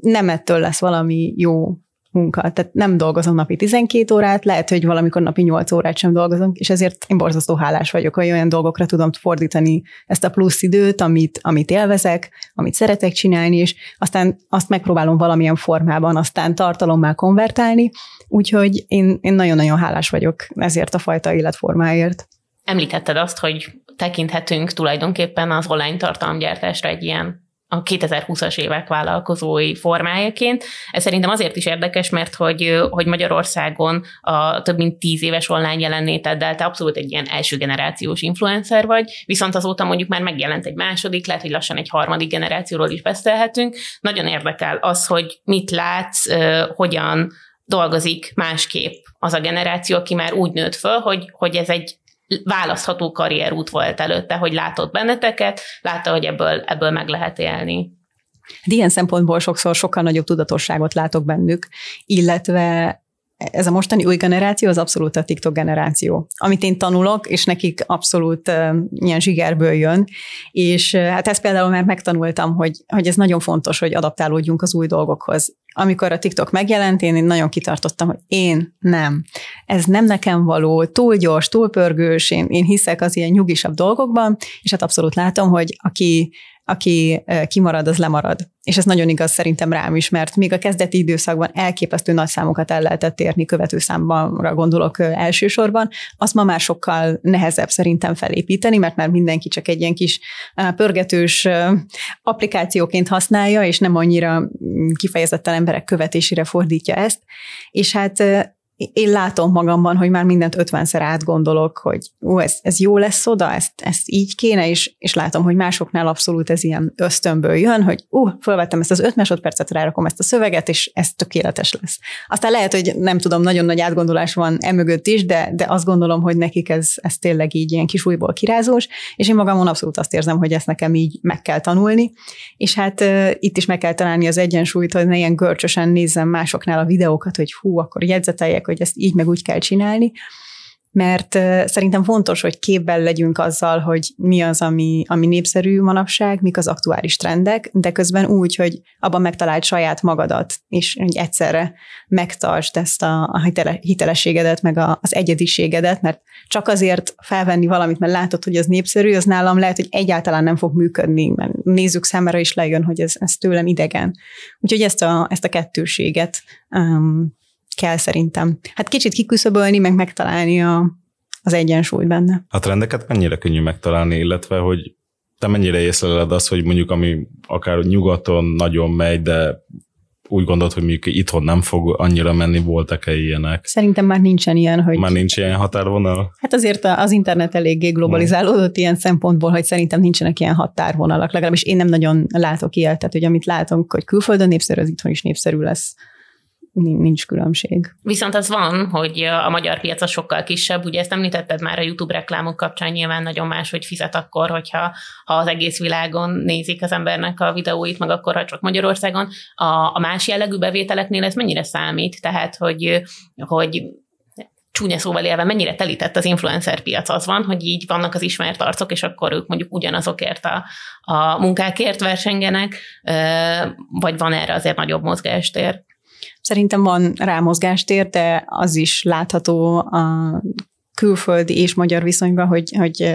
nem ettől lesz valami jó munka. Tehát nem dolgozom napi 12 órát, lehet, hogy valamikor napi 8 órát sem dolgozom, és ezért én borzasztó hálás vagyok, hogy olyan dolgokra tudom fordítani ezt a plusz időt, amit, amit élvezek, amit szeretek csinálni, és aztán azt megpróbálom valamilyen formában aztán tartalommá konvertálni, úgyhogy én, én nagyon-nagyon hálás vagyok ezért a fajta életformáért. Említetted azt, hogy tekinthetünk tulajdonképpen az online tartalomgyártásra egy ilyen a 2020-as évek vállalkozói formájaként. Ez szerintem azért is érdekes, mert hogy, hogy Magyarországon a több mint tíz éves online jelenléteddel te abszolút egy ilyen első generációs influencer vagy, viszont azóta mondjuk már megjelent egy második, lehet, hogy lassan egy harmadik generációról is beszélhetünk. Nagyon érdekel az, hogy mit látsz, hogyan dolgozik másképp az a generáció, aki már úgy nőtt föl, hogy, hogy ez egy választható karrierút volt előtte, hogy látott benneteket, látta, hogy ebből, ebből meg lehet élni. De ilyen szempontból sokszor sokkal nagyobb tudatosságot látok bennük, illetve ez a mostani új generáció az abszolút a TikTok generáció, amit én tanulok, és nekik abszolút uh, ilyen zsigerből jön, és uh, hát ezt például már megtanultam, hogy, hogy ez nagyon fontos, hogy adaptálódjunk az új dolgokhoz. Amikor a TikTok megjelent, én, nagyon kitartottam, hogy én nem. Ez nem nekem való, túl gyors, túl pörgős, én, én hiszek az ilyen nyugisabb dolgokban, és hát abszolút látom, hogy aki aki kimarad, az lemarad. És ez nagyon igaz szerintem rám is, mert még a kezdeti időszakban elképesztő nagy számokat el lehetett érni, követő számra gondolok elsősorban, azt ma már sokkal nehezebb szerintem felépíteni, mert már mindenki csak egy ilyen kis pörgetős applikációként használja, és nem annyira kifejezetten emberek követésére fordítja ezt. És hát én látom magamban, hogy már mindent ötvenszer átgondolok, hogy ó, ez, ez jó lesz oda, ezt, ezt így kéne, és, és látom, hogy másoknál abszolút ez ilyen ösztönből jön, hogy ú, uh, felvettem ezt az öt másodpercet, rárakom ezt a szöveget, és ez tökéletes lesz. Aztán lehet, hogy nem tudom, nagyon nagy átgondolás van emögött is, de, de azt gondolom, hogy nekik ez, ez tényleg így ilyen kis újból kirázós, és én magamon abszolút azt érzem, hogy ezt nekem így meg kell tanulni, és hát uh, itt is meg kell találni az egyensúlyt, hogy ne ilyen görcsösen nézzem másoknál a videókat, hogy hú, akkor jegyzeteljek, hogy ezt így meg úgy kell csinálni, mert szerintem fontos, hogy képben legyünk azzal, hogy mi az, ami, ami népszerű manapság, mik az aktuális trendek, de közben úgy, hogy abban megtaláld saját magadat, és hogy egyszerre megtartsd ezt a, a hitele, hitelességedet, meg a, az egyediségedet, mert csak azért felvenni valamit, mert látod, hogy az népszerű, az nálam lehet, hogy egyáltalán nem fog működni, mert nézzük számára is lejön, hogy ez, ez tőlem idegen. Úgyhogy ezt a, ezt a kettőséget um, kell szerintem. Hát kicsit kiküszöbölni, meg megtalálni a, az egyensúly benne. A trendeket mennyire könnyű megtalálni, illetve hogy te mennyire észleled azt, hogy mondjuk ami akár nyugaton nagyon megy, de úgy gondolod, hogy mondjuk itthon nem fog annyira menni, voltak-e ilyenek? Szerintem már nincsen ilyen, hogy... Már nincs ilyen határvonal? Hát azért az internet eléggé globalizálódott ilyen szempontból, hogy szerintem nincsenek ilyen határvonalak, legalábbis én nem nagyon látok ilyet, tehát hogy amit látunk, hogy külföldön népszerű, az itthon is népszerű lesz nincs különbség. Viszont az van, hogy a magyar piac az sokkal kisebb, ugye ezt említetted már a YouTube reklámok kapcsán nyilván nagyon más, hogy fizet akkor, hogyha ha az egész világon nézik az embernek a videóit, meg akkor, ha csak Magyarországon. A, a más jellegű bevételeknél ez mennyire számít? Tehát, hogy, hogy csúnya szóval élve mennyire telített az influencer piac az van, hogy így vannak az ismert arcok, és akkor ők mondjuk ugyanazokért a, a munkákért versengenek, vagy van erre azért nagyobb mozgástér? Szerintem van rá mozgástér, de az is látható a külföldi és magyar viszonyban, hogy, hogy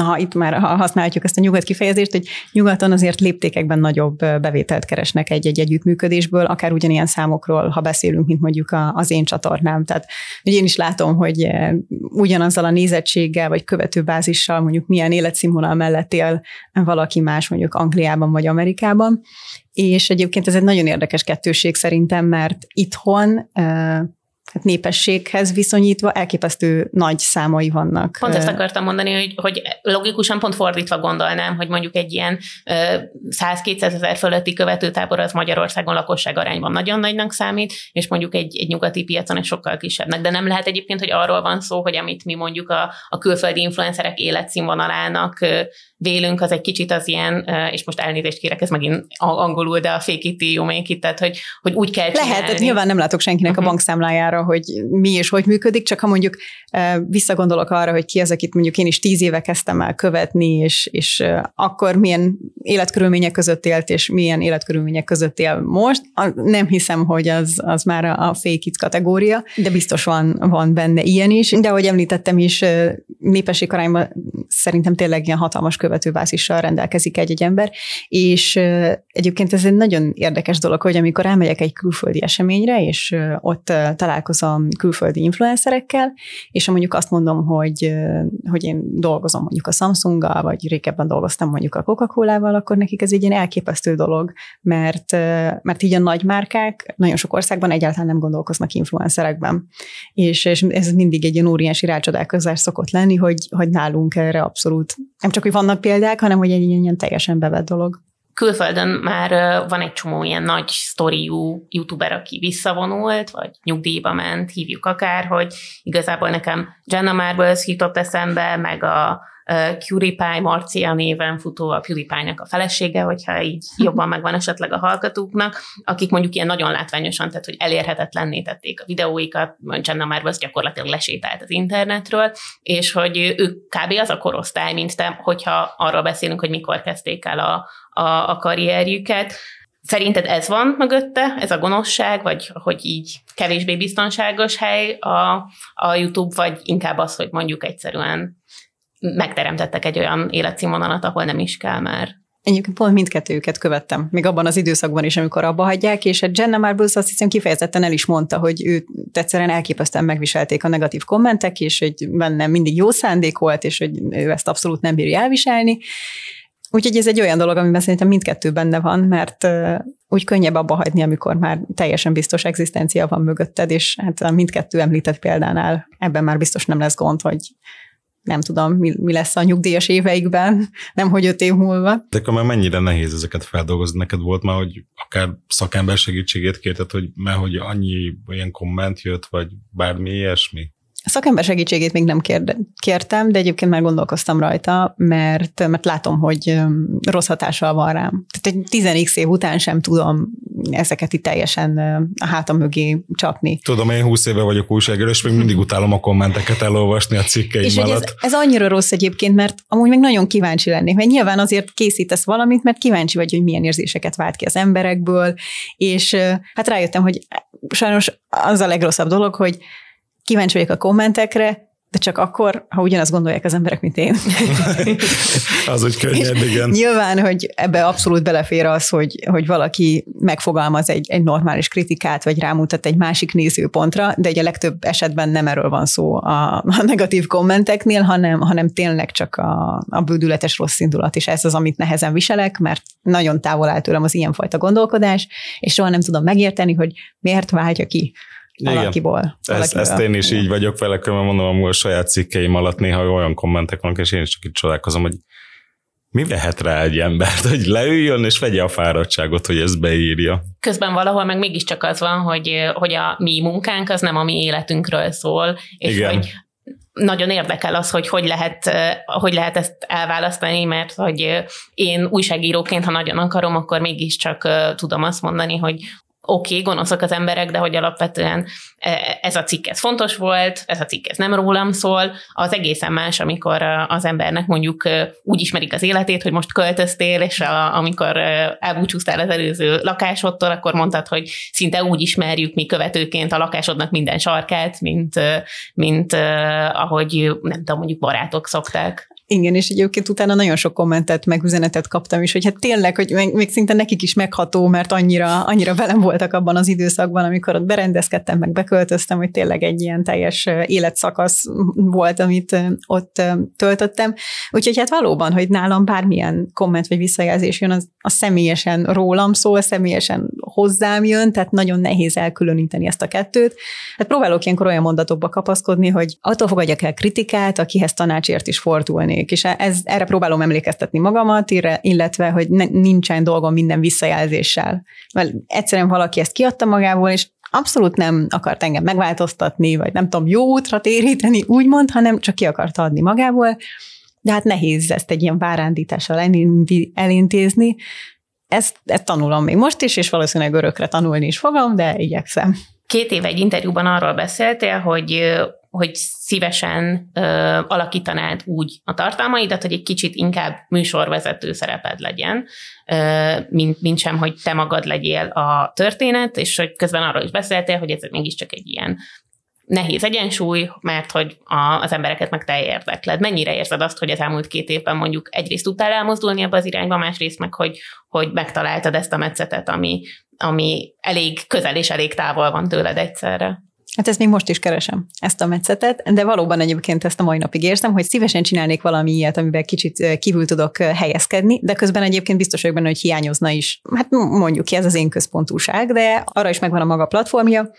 ha itt már használhatjuk ezt a nyugat kifejezést, hogy nyugaton azért léptékekben nagyobb bevételt keresnek egy-egy együttműködésből, akár ugyanilyen számokról, ha beszélünk, mint mondjuk az én csatornám. Tehát hogy én is látom, hogy ugyanazzal a nézettséggel vagy követőbázissal mondjuk milyen életszínvonal mellett él valaki más mondjuk Angliában vagy Amerikában. És egyébként ez egy nagyon érdekes kettőség szerintem, mert itthon hát népességhez viszonyítva elképesztő nagy számai vannak. Pont ezt akartam mondani, hogy, hogy logikusan pont fordítva gondolnám, hogy mondjuk egy ilyen 100-200 ezer fölötti követőtábor az Magyarországon lakosság arányban nagyon nagynak számít, és mondjuk egy, egy nyugati piacon egy sokkal kisebbnek. De nem lehet egyébként, hogy arról van szó, hogy amit mi mondjuk a, a külföldi influencerek életszínvonalának vélünk, az egy kicsit az ilyen, és most elnézést kérek, ez megint angolul, de a fake it, you make it, tehát hogy, hogy úgy kell csinálni. Lehet, nyilván nem látok senkinek uh-huh. a mhm. Bankszámlájára, hogy mi és hogy működik, csak ha mondjuk visszagondolok arra, hogy ki az, akit mondjuk én is tíz éve kezdtem el követni, és, és akkor milyen életkörülmények között élt, és milyen életkörülmények között él most, nem hiszem, hogy az, az már a fake it kategória, de biztos van, van benne ilyen is, de ahogy említettem is, népességarányban szerintem tényleg ilyen hatalmas követőbázissal rendelkezik egy-egy ember, és egyébként ez egy nagyon érdekes dolog, hogy amikor elmegyek egy külföldi eseményre, és ott találkozom külföldi influencerekkel, és mondjuk azt mondom, hogy, hogy én dolgozom mondjuk a Samsunggal, vagy régebben dolgoztam mondjuk a Coca-Cola-val, akkor nekik ez egy ilyen elképesztő dolog, mert, mert így a nagy márkák nagyon sok országban egyáltalán nem gondolkoznak influencerekben. És, és ez mindig egy ilyen óriási rácsodálkozás szokott lenni, hogy, hogy nálunk erre abszolút nem csak, hogy vannak példák, hanem hogy egy ilyen teljesen bevett dolog. Külföldön már van egy csomó ilyen nagy sztoriú youtuber, aki visszavonult, vagy nyugdíjba ment, hívjuk akár, hogy igazából nekem Jenna Marbles jutott eszembe, meg a PewDiePie Marcia néven futó a PewDiePie-nak a felesége, hogyha így jobban megvan esetleg a hallgatóknak, akik mondjuk ilyen nagyon látványosan, tehát hogy elérhetetlenné tették a videóikat, Jenna Marbles gyakorlatilag lesétált az internetről, és hogy ők kb. az a korosztály, mint te, hogyha arról beszélünk, hogy mikor kezdték el a, a, a karrierjüket, Szerinted ez van mögötte, ez a gonoszság, vagy hogy így kevésbé biztonságos hely a, a YouTube, vagy inkább az, hogy mondjuk egyszerűen megteremtettek egy olyan életszínvonalat, ahol nem is kell már. Egyébként pont mindkettőjüket követtem, még abban az időszakban is, amikor abba hagyják, és egy Jenna Marbles azt hiszem kifejezetten el is mondta, hogy ő egyszerűen elképesztően megviselték a negatív kommentek, és hogy benne mindig jó szándék volt, és hogy ő ezt abszolút nem bírja elviselni. Úgyhogy ez egy olyan dolog, amiben szerintem mindkettő benne van, mert úgy könnyebb abba hagyni, amikor már teljesen biztos egzisztencia van mögötted, és hát a mindkettő említett példánál ebben már biztos nem lesz gond, hogy nem tudom, mi, mi lesz a nyugdíjas éveikben, nem hogy öt év múlva. De akkor már mennyire nehéz ezeket feldolgozni? Neked volt már, hogy akár szakember segítségét kérted, hogy mert hogy annyi ilyen komment jött, vagy bármi ilyesmi? A szakember segítségét még nem kérde, kértem, de egyébként már gondolkoztam rajta, mert, mert látom, hogy rossz hatással van rám. Tehát egy 10 év után sem tudom ezeket itt teljesen a hátam mögé csapni. Tudom, én 20 éve vagyok újságíró, és még mindig utálom a kommenteket elolvasni a cikkeim és alatt. Ez, ez annyira rossz egyébként, mert amúgy meg nagyon kíváncsi lennék, mert nyilván azért készítesz valamit, mert kíváncsi vagy, hogy milyen érzéseket vált ki az emberekből, és hát rájöttem, hogy sajnos az a legrosszabb dolog, hogy kíváncsi vagyok a kommentekre, de csak akkor, ha ugyanazt gondolják az emberek, mint én. az úgy könnyed, igen. Nyilván, hogy ebbe abszolút belefér az, hogy, hogy valaki megfogalmaz egy, egy normális kritikát, vagy rámutat egy másik nézőpontra, de egy a legtöbb esetben nem erről van szó a, a negatív kommenteknél, hanem, hanem tényleg csak a, a bődületes rossz indulat, és ez az, amit nehezen viselek, mert nagyon távol áll tőlem az ilyenfajta gondolkodás, és soha nem tudom megérteni, hogy miért váltja ki valakiból. Ezt, ezt én is Igen. így vagyok vele, mert mondom, amúgy a saját cikkeim alatt néha olyan kommentek vannak, és én is csak itt csodálkozom, hogy mi vehet rá egy embert, hogy leüljön és vegye a fáradtságot, hogy ezt beírja. Közben valahol meg mégiscsak az van, hogy, hogy a mi munkánk az nem a mi életünkről szól, és Igen. hogy nagyon érdekel az, hogy hogy lehet, hogy lehet ezt elválasztani, mert hogy én újságíróként, ha nagyon akarom, akkor mégiscsak tudom azt mondani, hogy oké, okay, gonoszak az emberek, de hogy alapvetően e, ez a cikk ez fontos volt, ez a cikk ez nem rólam szól, az egészen más, amikor az embernek mondjuk úgy ismerik az életét, hogy most költöztél, és a, amikor elbúcsúztál az előző lakásodtól, akkor mondtad, hogy szinte úgy ismerjük mi követőként a lakásodnak minden sarkát, mint, mint ahogy nem tudom, mondjuk barátok szokták. Igen, és egyébként utána nagyon sok kommentet, meg üzenetet kaptam is, hogy hát tényleg, hogy még, még szinte nekik is megható, mert annyira, annyira velem voltak abban az időszakban, amikor ott berendezkedtem, meg beköltöztem, hogy tényleg egy ilyen teljes életszakasz volt, amit ott töltöttem. Úgyhogy hát valóban, hogy nálam bármilyen komment vagy visszajelzés jön, az, az személyesen rólam szól, személyesen hozzám jön, tehát nagyon nehéz elkülöníteni ezt a kettőt. Hát próbálok ilyenkor olyan mondatokba kapaszkodni, hogy attól fogadjak el kritikát, akihez tanácsért is fordulni történik, és ez, erre próbálom emlékeztetni magamat, illetve, hogy ne, nincsen dolgom minden visszajelzéssel. Mert egyszerűen valaki ezt kiadta magából, és abszolút nem akart engem megváltoztatni, vagy nem tudom, jó útra téríteni, úgymond, hanem csak ki akarta adni magából, de hát nehéz ezt egy ilyen várándítással elintézni. Ezt, ezt tanulom még most is, és valószínűleg örökre tanulni is fogom, de igyekszem. Két éve egy interjúban arról beszéltél, hogy hogy szívesen ö, alakítanád úgy a tartalmaidat, hogy egy kicsit inkább műsorvezető szereped legyen, ö, mint, mint sem, hogy te magad legyél a történet, és hogy közben arról is beszéltél, hogy ez mégiscsak egy ilyen nehéz egyensúly, mert hogy a, az embereket meg te érdekled. Mennyire érzed azt, hogy az elmúlt két évben mondjuk egyrészt tudtál elmozdulni ebbe az irányba, másrészt meg, hogy, hogy megtaláltad ezt a metszetet, ami, ami elég közel és elég távol van tőled egyszerre? Hát ezt még most is keresem, ezt a metszetet, de valóban egyébként ezt a mai napig érzem, hogy szívesen csinálnék valami ilyet, amiben kicsit kívül tudok helyezkedni, de közben egyébként biztos vagyok benne, hogy hiányozna is. Hát mondjuk ki, ez az én központúság, de arra is megvan a maga platformja,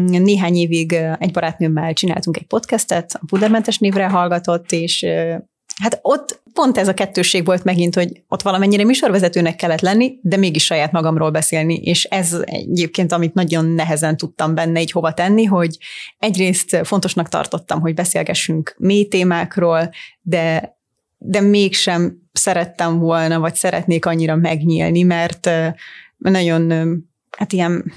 néhány évig egy barátnőmmel csináltunk egy podcastet, a Pudermentes névre hallgatott, és Hát ott pont ez a kettősség volt megint, hogy ott valamennyire műsorvezetőnek kellett lenni, de mégis saját magamról beszélni, és ez egyébként, amit nagyon nehezen tudtam benne így hova tenni, hogy egyrészt fontosnak tartottam, hogy beszélgessünk mély témákról, de de mégsem szerettem volna, vagy szeretnék annyira megnyílni, mert nagyon hát ilyen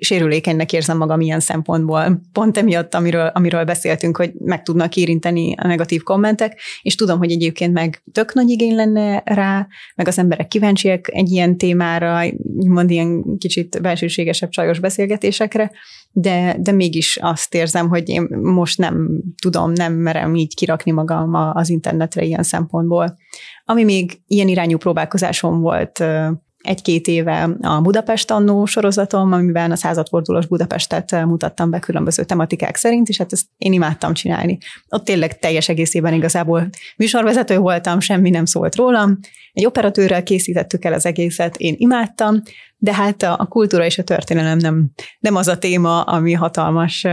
sérülékenynek érzem magam ilyen szempontból. Pont emiatt, amiről, amiről beszéltünk, hogy meg tudnak érinteni a negatív kommentek, és tudom, hogy egyébként meg tök nagy igény lenne rá, meg az emberek kíváncsiak egy ilyen témára, mond ilyen kicsit belsőségesebb csajos beszélgetésekre, de, de mégis azt érzem, hogy én most nem tudom, nem merem így kirakni magam az internetre ilyen szempontból. Ami még ilyen irányú próbálkozásom volt egy-két éve a Budapest annó sorozatom, amiben a századfordulós Budapestet mutattam be különböző tematikák szerint, és hát ezt én imádtam csinálni. Ott tényleg teljes egészében igazából műsorvezető voltam, semmi nem szólt rólam. Egy operatőrrel készítettük el az egészet, én imádtam, de hát a, kultúra és a történelem nem, nem az a téma, ami hatalmas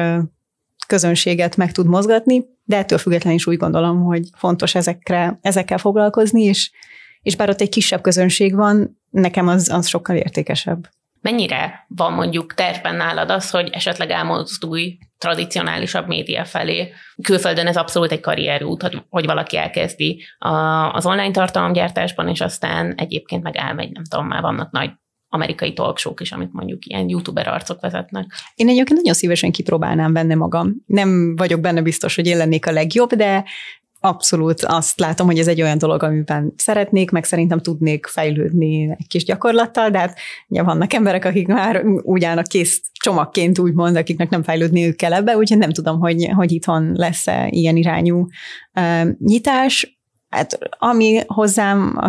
közönséget meg tud mozgatni, de ettől függetlenül is úgy gondolom, hogy fontos ezekre, ezekkel foglalkozni, és, és bár ott egy kisebb közönség van, nekem az, az sokkal értékesebb. Mennyire van mondjuk tervben nálad az, hogy esetleg elmozdulj tradicionálisabb média felé? Külföldön ez abszolút egy karrierút, hogy, hogy valaki elkezdi a, az online tartalomgyártásban, és aztán egyébként meg elmegy, nem tudom, már vannak nagy amerikai talkshow is, amit mondjuk ilyen youtuber arcok vezetnek. Én egyébként nagyon szívesen kipróbálnám benne magam. Nem vagyok benne biztos, hogy én lennék a legjobb, de abszolút azt látom, hogy ez egy olyan dolog, amiben szeretnék, meg szerintem tudnék fejlődni egy kis gyakorlattal, de hát ugye vannak emberek, akik már úgy állnak kész csomagként úgymond, akiknek nem fejlődniük kell ebbe, úgyhogy nem tudom, hogy, hogy itthon lesz-e ilyen irányú uh, nyitás. Hát ami hozzám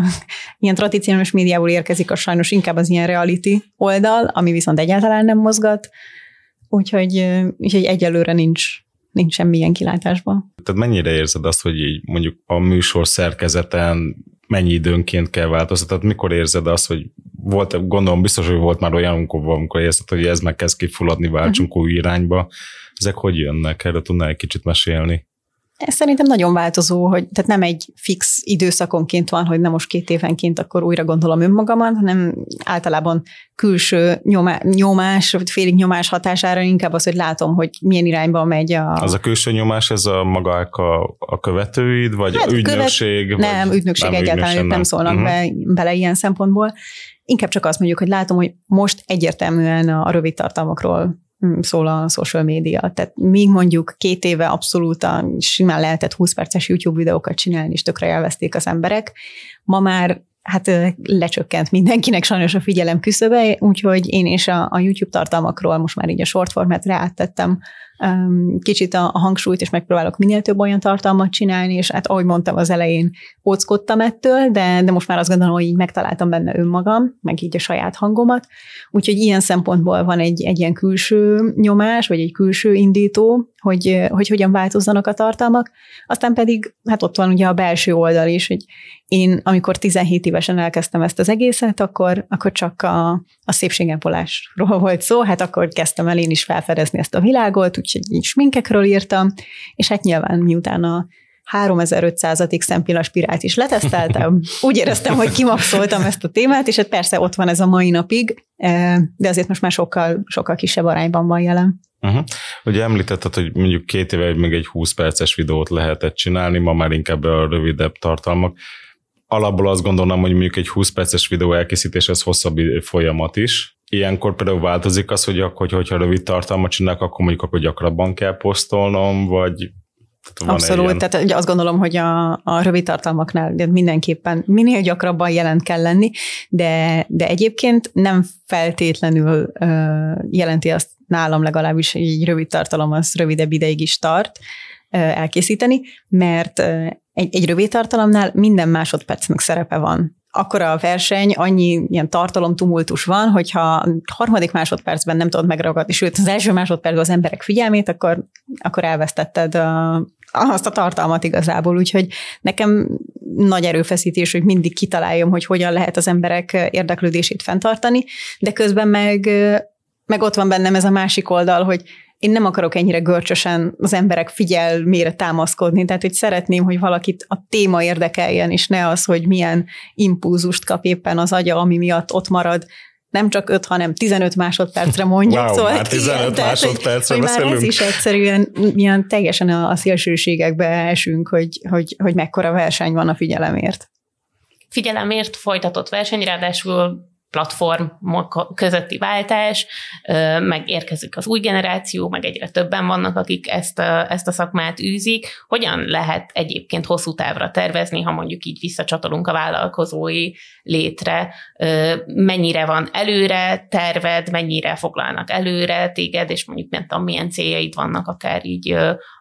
ilyen tradicionális médiából érkezik, az sajnos inkább az ilyen reality oldal, ami viszont egyáltalán nem mozgat, úgyhogy, úgyhogy egyelőre nincs, nincs semmilyen kilátásban. Tehát mennyire érzed azt, hogy így mondjuk a műsor szerkezeten mennyi időnként kell változtatni? Tehát mikor érzed azt, hogy volt, gondolom biztos, hogy volt már olyan, amikor érzed, hogy ez meg kezd kifulladni, váltsunk uh-huh. új irányba. Ezek hogy jönnek? Erről tudnál egy kicsit mesélni? Ez szerintem nagyon változó, hogy tehát nem egy fix időszakonként van, hogy nem most két évenként akkor újra gondolom önmagamat, hanem általában külső nyomá, nyomás, vagy félig nyomás hatására inkább az, hogy látom, hogy milyen irányba megy a... Az a külső nyomás, ez a magák a, a követőid, vagy hát, ügynökség? Követ... Vagy nem, ügynökség nem, egyáltalán ügynökség, nem. nem szólnak uh-huh. be, bele ilyen szempontból. Inkább csak azt mondjuk, hogy látom, hogy most egyértelműen a rövid tartalmakról szól a social média. Tehát míg mondjuk két éve abszolút simán lehetett 20 perces YouTube videókat csinálni, és tökre elveszték az emberek, ma már hát lecsökkent mindenkinek sajnos a figyelem küszöbe, úgyhogy én és a, a YouTube tartalmakról most már így a short formátra áttettem kicsit a, a hangsúlyt, és megpróbálok minél több olyan tartalmat csinálni, és hát ahogy mondtam az elején, óckodtam ettől, de, de most már azt gondolom, hogy így megtaláltam benne önmagam, meg így a saját hangomat. Úgyhogy ilyen szempontból van egy, egy ilyen külső nyomás, vagy egy külső indító, hogy, hogy hogyan változzanak a tartalmak. Aztán pedig, hát ott van ugye a belső oldal is, hogy én, amikor 17 évesen elkezdtem ezt az egészet, akkor, akkor csak a, a szépségápolásról volt szó, hát akkor kezdtem el én is felfedezni ezt a világot, úgyhogy így sminkekről írtam, és hát nyilván miután a 3500 szempilla spirált is leteszteltem. Úgy éreztem, hogy kimaxoltam ezt a témát, és hát persze ott van ez a mai napig, eh, de azért most már sokkal, sokkal kisebb arányban van jelen. Uh-huh. Ugye említetted, hogy mondjuk két éve még egy 20 perces videót lehetett csinálni, ma már inkább a rövidebb tartalmak. Alapból azt gondolom, hogy mondjuk egy 20 perces videó elkészítés az hosszabb folyamat is. Ilyenkor például változik az, hogy akkor, hogyha rövid tartalmat csinálok, akkor mondjuk akkor gyakrabban kell posztolnom, vagy tehát Abszolút, ilyen... tehát ugye azt gondolom, hogy a, a rövid tartalmaknál mindenképpen minél gyakrabban jelent kell lenni, de, de egyébként nem feltétlenül uh, jelenti azt nálam legalábbis, hogy egy rövid tartalom az rövidebb ideig is tart elkészíteni, mert egy, egy rövid tartalomnál minden másodpercnek szerepe van akkor a verseny, annyi ilyen tartalom tumultus van, hogyha harmadik másodpercben nem tudod megragadni, sőt az első másodpercben az emberek figyelmét, akkor, akkor elvesztetted a, azt a tartalmat igazából. Úgyhogy nekem nagy erőfeszítés, hogy mindig kitaláljam, hogy hogyan lehet az emberek érdeklődését fenntartani, de közben meg, meg ott van bennem ez a másik oldal, hogy én nem akarok ennyire görcsösen az emberek figyelmére támaszkodni, tehát hogy szeretném, hogy valakit a téma érdekeljen, és ne az, hogy milyen impulzust kap éppen az agya, ami miatt ott marad nem csak 5, hanem 15 másodpercre mondjuk. Wow, szóval már 15 ilyen, másodpercre hogy, hogy már ez is egyszerűen milyen teljesen a, a szélsőségekbe esünk, hogy, hogy, hogy mekkora verseny van a figyelemért. Figyelemért folytatott verseny, ráadásul platform közötti váltás, meg érkezik az új generáció, meg egyre többen vannak, akik ezt a, ezt a szakmát űzik. Hogyan lehet egyébként hosszú távra tervezni, ha mondjuk így visszacsatolunk a vállalkozói létre, mennyire van előre terved, mennyire foglalnak előre téged, és mondjuk nem tudom, milyen céljaid vannak akár így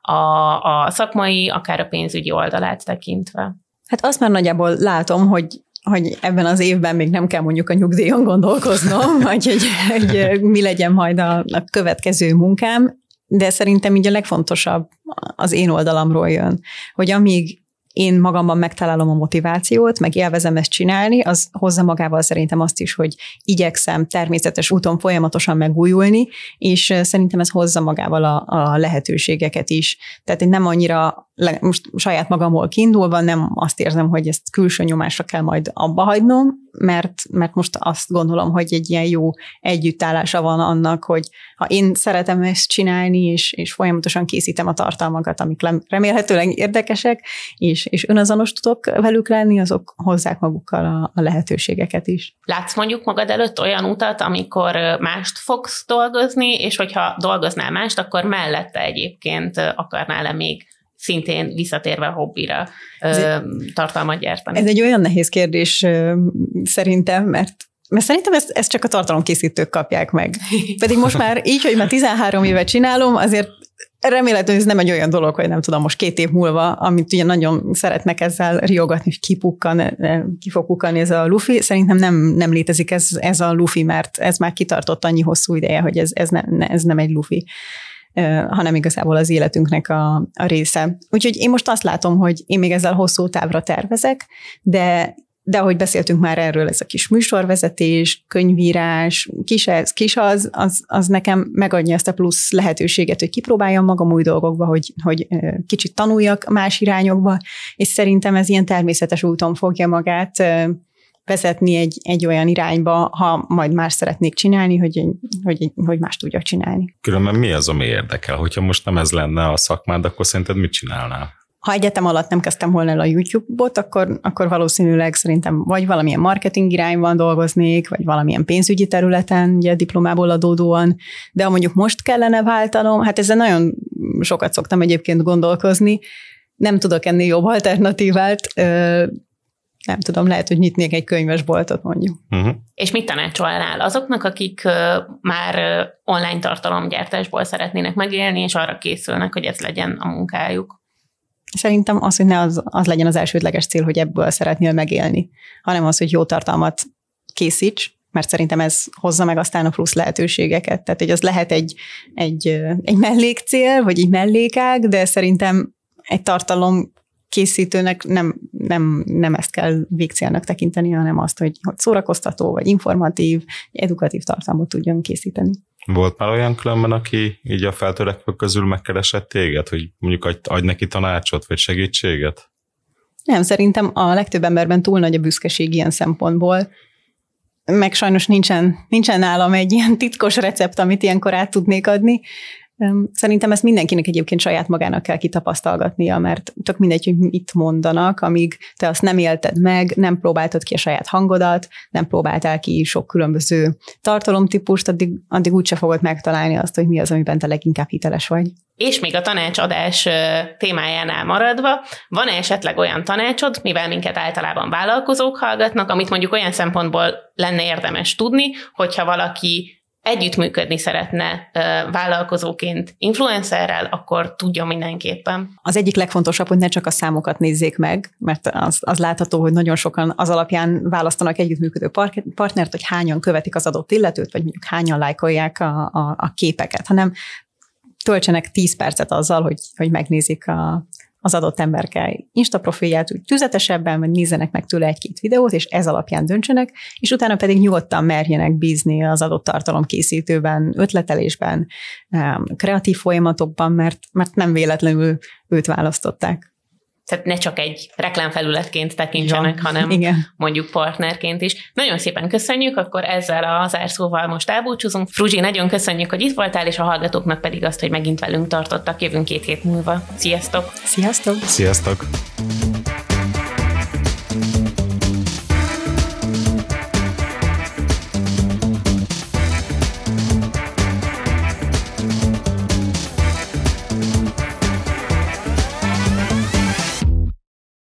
a, a szakmai, akár a pénzügyi oldalát tekintve? Hát azt már nagyjából látom, hogy hogy ebben az évben még nem kell mondjuk a nyugdíjon gondolkoznom, vagy hogy, hogy mi legyen majd a, a következő munkám, de szerintem így a legfontosabb az én oldalamról jön, hogy amíg én magamban megtalálom a motivációt, meg élvezem ezt csinálni, az hozza magával szerintem azt is, hogy igyekszem természetes úton folyamatosan megújulni, és szerintem ez hozza magával a, a lehetőségeket is. Tehát én nem annyira most saját magamból kiindulva nem azt érzem, hogy ezt külső nyomásra kell majd abba hagynom, mert, mert most azt gondolom, hogy egy ilyen jó együttállása van annak, hogy ha én szeretem ezt csinálni, és, és folyamatosan készítem a tartalmakat, amik remélhetőleg érdekesek, és, és önazonos tudok velük lenni, azok hozzák magukkal a, a lehetőségeket is. Látsz mondjuk magad előtt olyan utat, amikor mást fogsz dolgozni, és hogyha dolgoznál mást, akkor mellette egyébként akarnál-e még szintén visszatérve a hobbira ö, tartalmat gyártani? Ez egy olyan nehéz kérdés szerintem, mert mert szerintem ezt, ezt csak a tartalomkészítők kapják meg. Pedig most már így, hogy már 13 éve csinálom, azért remélhetőleg ez nem egy olyan dolog, hogy nem tudom, most két év múlva, amit ugye nagyon szeretnek ezzel riogatni, hogy kipukkan, ki fog pukkani ez a lufi, szerintem nem, nem létezik ez, ez a lufi, mert ez már kitartott annyi hosszú ideje, hogy ez, ez, ne, ez nem egy lufi hanem igazából az életünknek a, a része. Úgyhogy én most azt látom, hogy én még ezzel hosszú távra tervezek, de de ahogy beszéltünk már erről, ez a kis műsorvezetés, könyvírás, kis ez, kis az, az, az nekem megadja ezt a plusz lehetőséget, hogy kipróbáljam magam új dolgokba, hogy, hogy kicsit tanuljak más irányokba, és szerintem ez ilyen természetes úton fogja magát vezetni egy, egy olyan irányba, ha majd más szeretnék csinálni, hogy, hogy, hogy más tudjak csinálni. Különben mi az, ami érdekel? Hogyha most nem ez lenne a szakmád, akkor szerinted mit csinálnál? Ha egyetem alatt nem kezdtem volna el a YouTube-ot, akkor, akkor valószínűleg szerintem vagy valamilyen marketing irányban dolgoznék, vagy valamilyen pénzügyi területen, ugye diplomából adódóan, de ha mondjuk most kellene váltanom, hát ezzel nagyon sokat szoktam egyébként gondolkozni, nem tudok ennél jobb alternatívát, nem tudom, lehet, hogy nyitnék egy könyvesboltot mondjuk. Uh-huh. És mit tanácsolnál azoknak, akik már online tartalomgyártásból szeretnének megélni, és arra készülnek, hogy ez legyen a munkájuk? Szerintem az, hogy ne az, az legyen az elsődleges cél, hogy ebből szeretnél megélni, hanem az, hogy jó tartalmat készíts, mert szerintem ez hozza meg aztán a plusz lehetőségeket. Tehát, hogy az lehet egy, egy, egy mellékcél, vagy egy mellékág, de szerintem egy tartalom készítőnek nem, nem, nem ezt kell végcélnak tekinteni, hanem azt, hogy, hogy szórakoztató, vagy informatív, edukatív tartalmat tudjon készíteni. Volt már olyan különben, aki így a feltörekvők közül megkeresett téged, hogy mondjuk adj, adj neki tanácsot, vagy segítséget? Nem, szerintem a legtöbb emberben túl nagy a büszkeség ilyen szempontból, meg sajnos nincsen, nincsen nálam egy ilyen titkos recept, amit ilyenkor át tudnék adni. Szerintem ezt mindenkinek egyébként saját magának kell kitapasztalgatnia, mert tök mindegy, hogy mit mondanak, amíg te azt nem élted meg, nem próbáltad ki a saját hangodat, nem próbáltál ki sok különböző tartalomtípust, addig, addig úgyse fogod megtalálni azt, hogy mi az, amiben te leginkább hiteles vagy. És még a tanácsadás témájánál maradva, van-e esetleg olyan tanácsod, mivel minket általában vállalkozók hallgatnak, amit mondjuk olyan szempontból lenne érdemes tudni, hogyha valaki együttműködni szeretne vállalkozóként influencerrel, akkor tudja mindenképpen. Az egyik legfontosabb, hogy ne csak a számokat nézzék meg, mert az, az látható, hogy nagyon sokan az alapján választanak együttműködő partnert, hogy hányan követik az adott illetőt, vagy mondjuk hányan lájkolják a, a, a képeket, hanem töltsenek 10 percet azzal, hogy, hogy megnézik a, az adott emberke Insta profilját úgy tüzetesebben, vagy nézzenek meg tőle egy-két videót, és ez alapján döntsenek, és utána pedig nyugodtan merjenek bízni az adott tartalomkészítőben, ötletelésben, kreatív folyamatokban, mert, mert nem véletlenül őt választották tehát ne csak egy reklámfelületként tekintsenek, ja, hanem igen. mondjuk partnerként is. Nagyon szépen köszönjük, akkor ezzel az zárszóval most elbúcsúzunk. Fruzsi, nagyon köszönjük, hogy itt voltál, és a hallgatóknak pedig azt, hogy megint velünk tartottak. Jövünk két hét múlva. Sziasztok! Sziasztok! Sziasztok!